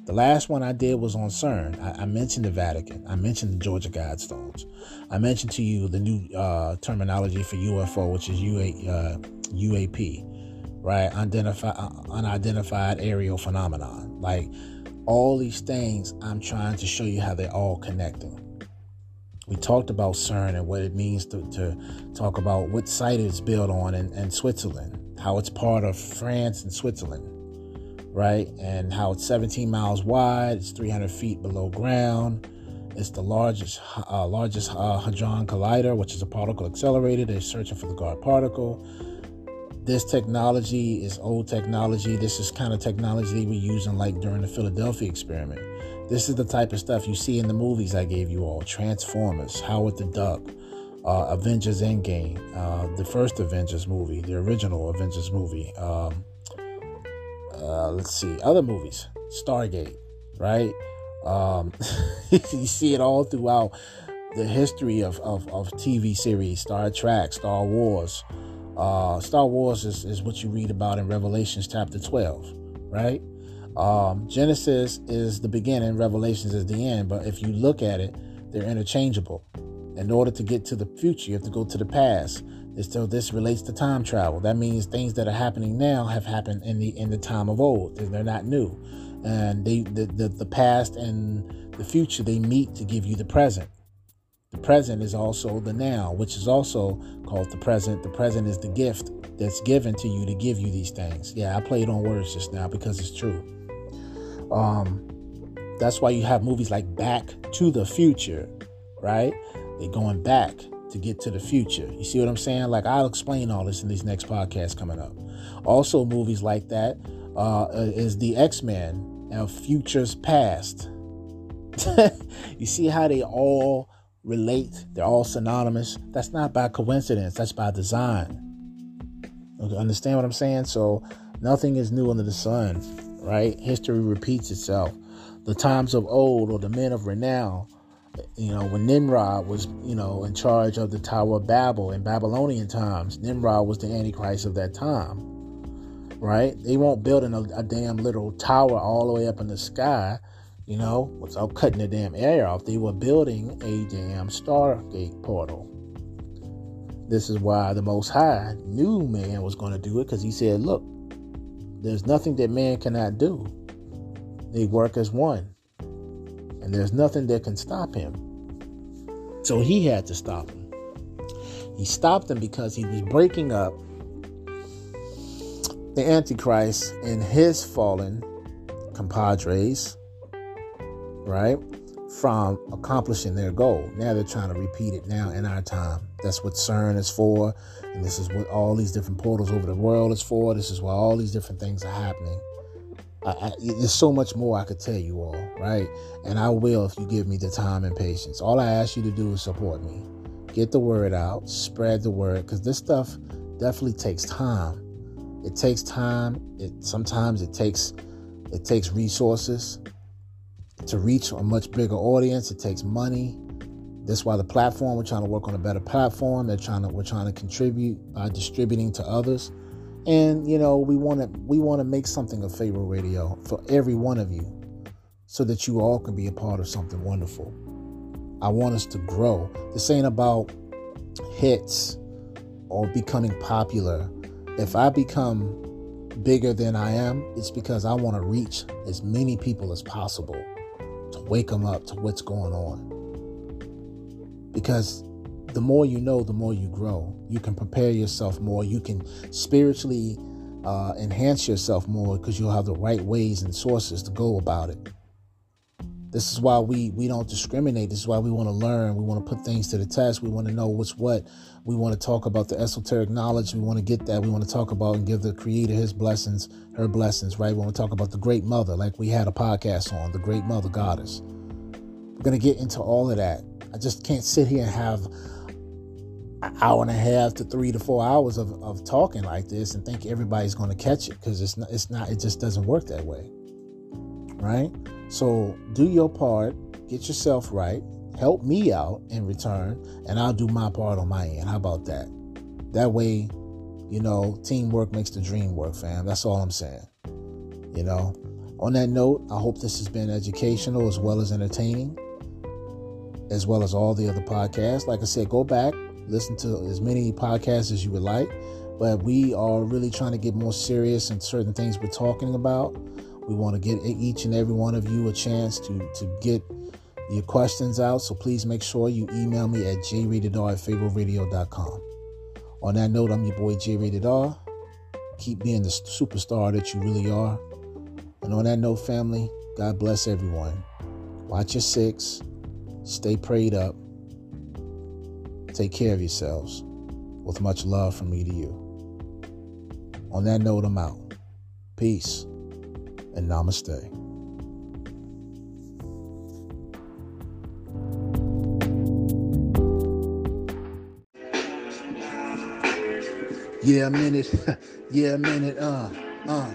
The last one I did was on CERN. I, I mentioned the Vatican. I mentioned the Georgia Guidestones. I mentioned to you the new uh, terminology for UFO, which is UA, uh, UAP. right? Unidentified, unidentified aerial phenomenon. Like all these things, I'm trying to show you how they're all connecting. We talked about CERN and what it means to, to talk about what site it's built on in, Switzerland, how it's part of France and Switzerland, right? And how it's 17 miles wide, it's 300 feet below ground. It's the largest uh, largest uh, hadron collider, which is a particle accelerator. They're searching for the God particle. This technology is old technology. This is kind of technology they were using like during the Philadelphia experiment. This is the type of stuff you see in the movies I gave you all Transformers, Howard the Duck, uh, Avengers Endgame, uh, the first Avengers movie, the original Avengers movie. Um, uh, let's see, other movies, Stargate, right? Um, [laughs] you see it all throughout the history of, of, of TV series, Star Trek, Star Wars. Uh, Star Wars is, is what you read about in Revelations chapter 12, right? Um, Genesis is the beginning, Revelations is the end. But if you look at it, they're interchangeable. In order to get to the future, you have to go to the past. So this relates to time travel. That means things that are happening now have happened in the in the time of old. They're not new, and they the, the, the past and the future they meet to give you the present. The present is also the now, which is also called the present. The present is the gift that's given to you to give you these things. Yeah, I played on words just now because it's true. Um, that's why you have movies like Back to the Future, right? They're going back to get to the future. You see what I'm saying? Like I'll explain all this in these next podcasts coming up. Also, movies like that uh, is the X Men and Futures Past. [laughs] you see how they all relate? They're all synonymous. That's not by coincidence. That's by design. Understand what I'm saying? So nothing is new under the sun right? History repeats itself. The times of old or the men of renown, you know, when Nimrod was, you know, in charge of the Tower of Babel in Babylonian times, Nimrod was the Antichrist of that time, right? They won't build a, a damn little tower all the way up in the sky, you know, without cutting the damn air off. They were building a damn Stargate portal. This is why the Most High knew man was going to do it because he said, look, there's nothing that man cannot do. They work as one. And there's nothing that can stop him. So he had to stop him. He stopped him because he was breaking up the Antichrist and his fallen compadres, right, from accomplishing their goal. Now they're trying to repeat it now in our time. That's what CERN is for. And this is what all these different portals over the world is for. This is why all these different things are happening. I, I, there's so much more I could tell you all, right? And I will if you give me the time and patience. All I ask you to do is support me. Get the word out, spread the word, because this stuff definitely takes time. It takes time. It sometimes it takes it takes resources to reach a much bigger audience. It takes money. That's why the platform we're trying to work on a better platform. They're trying to we're trying to contribute by distributing to others, and you know we want to we want to make something of Pharaoh Radio for every one of you, so that you all can be a part of something wonderful. I want us to grow. This ain't about hits or becoming popular. If I become bigger than I am, it's because I want to reach as many people as possible to wake them up to what's going on because the more you know, the more you grow. You can prepare yourself more. You can spiritually uh, enhance yourself more because you'll have the right ways and sources to go about it. This is why we we don't discriminate. This is why we want to learn. We want to put things to the test. We want to know what's what. We want to talk about the esoteric knowledge. We want to get that. We want to talk about and give the Creator His blessings, her blessings. Right? We want to talk about the Great Mother, like we had a podcast on the Great Mother Goddess. We're gonna get into all of that I just can't sit here and have an hour and a half to three to four hours of, of talking like this and think everybody's going to catch it because it's not, it's not, it just doesn't work that way. Right? So do your part, get yourself right, help me out in return, and I'll do my part on my end. How about that? That way, you know, teamwork makes the dream work, fam. That's all I'm saying. You know, on that note, I hope this has been educational as well as entertaining as well as all the other podcasts. Like I said, go back, listen to as many podcasts as you would like. but we are really trying to get more serious in certain things we're talking about. We want to get each and every one of you a chance to to get your questions out. So please make sure you email me at jratedr at pharaohradio.com. On that note, I'm your boy J Rated R. Keep being the superstar that you really are. And on that note, family, God bless everyone. Watch your six. Stay prayed up. Take care of yourselves. With much love from me to you. On that note, I'm out. Peace and namaste. Yeah, a minute. [laughs] yeah, a minute. Uh, uh.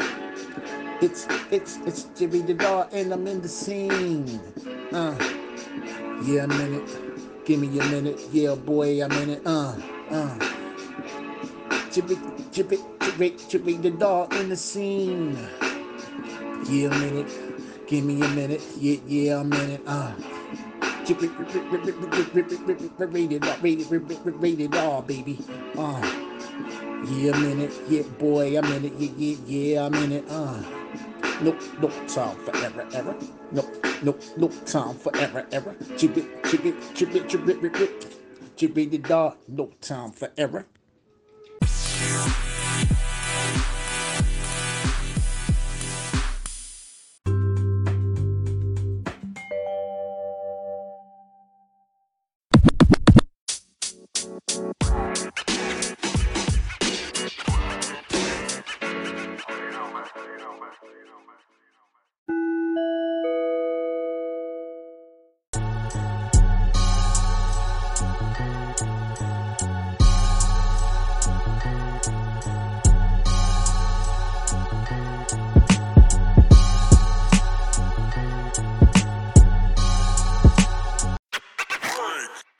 It's it's it's Jimmy the Dog, and I'm in the scene. Uh, yeah, a minute. Give me a minute. Yeah, boy, I'm in it. Uh, uh. Jimmy, Jimmy, Jimmy, Jimmy the Dog in the scene. Yeah, a minute. Give me a minute. Yeah, yeah, a minute. Uh. Rated R, rated, rated R, baby. Uh. Yeah, I'm in it. Yeah, boy, I'm in it. Yeah, yeah, yeah, I'm in it. Uh. Nope, nope, time for ever, Nope, nope, nope, time for ever, ever. Chip it, chip it, chip it, chip it, chip it. Chip it, the dog. No time for ever.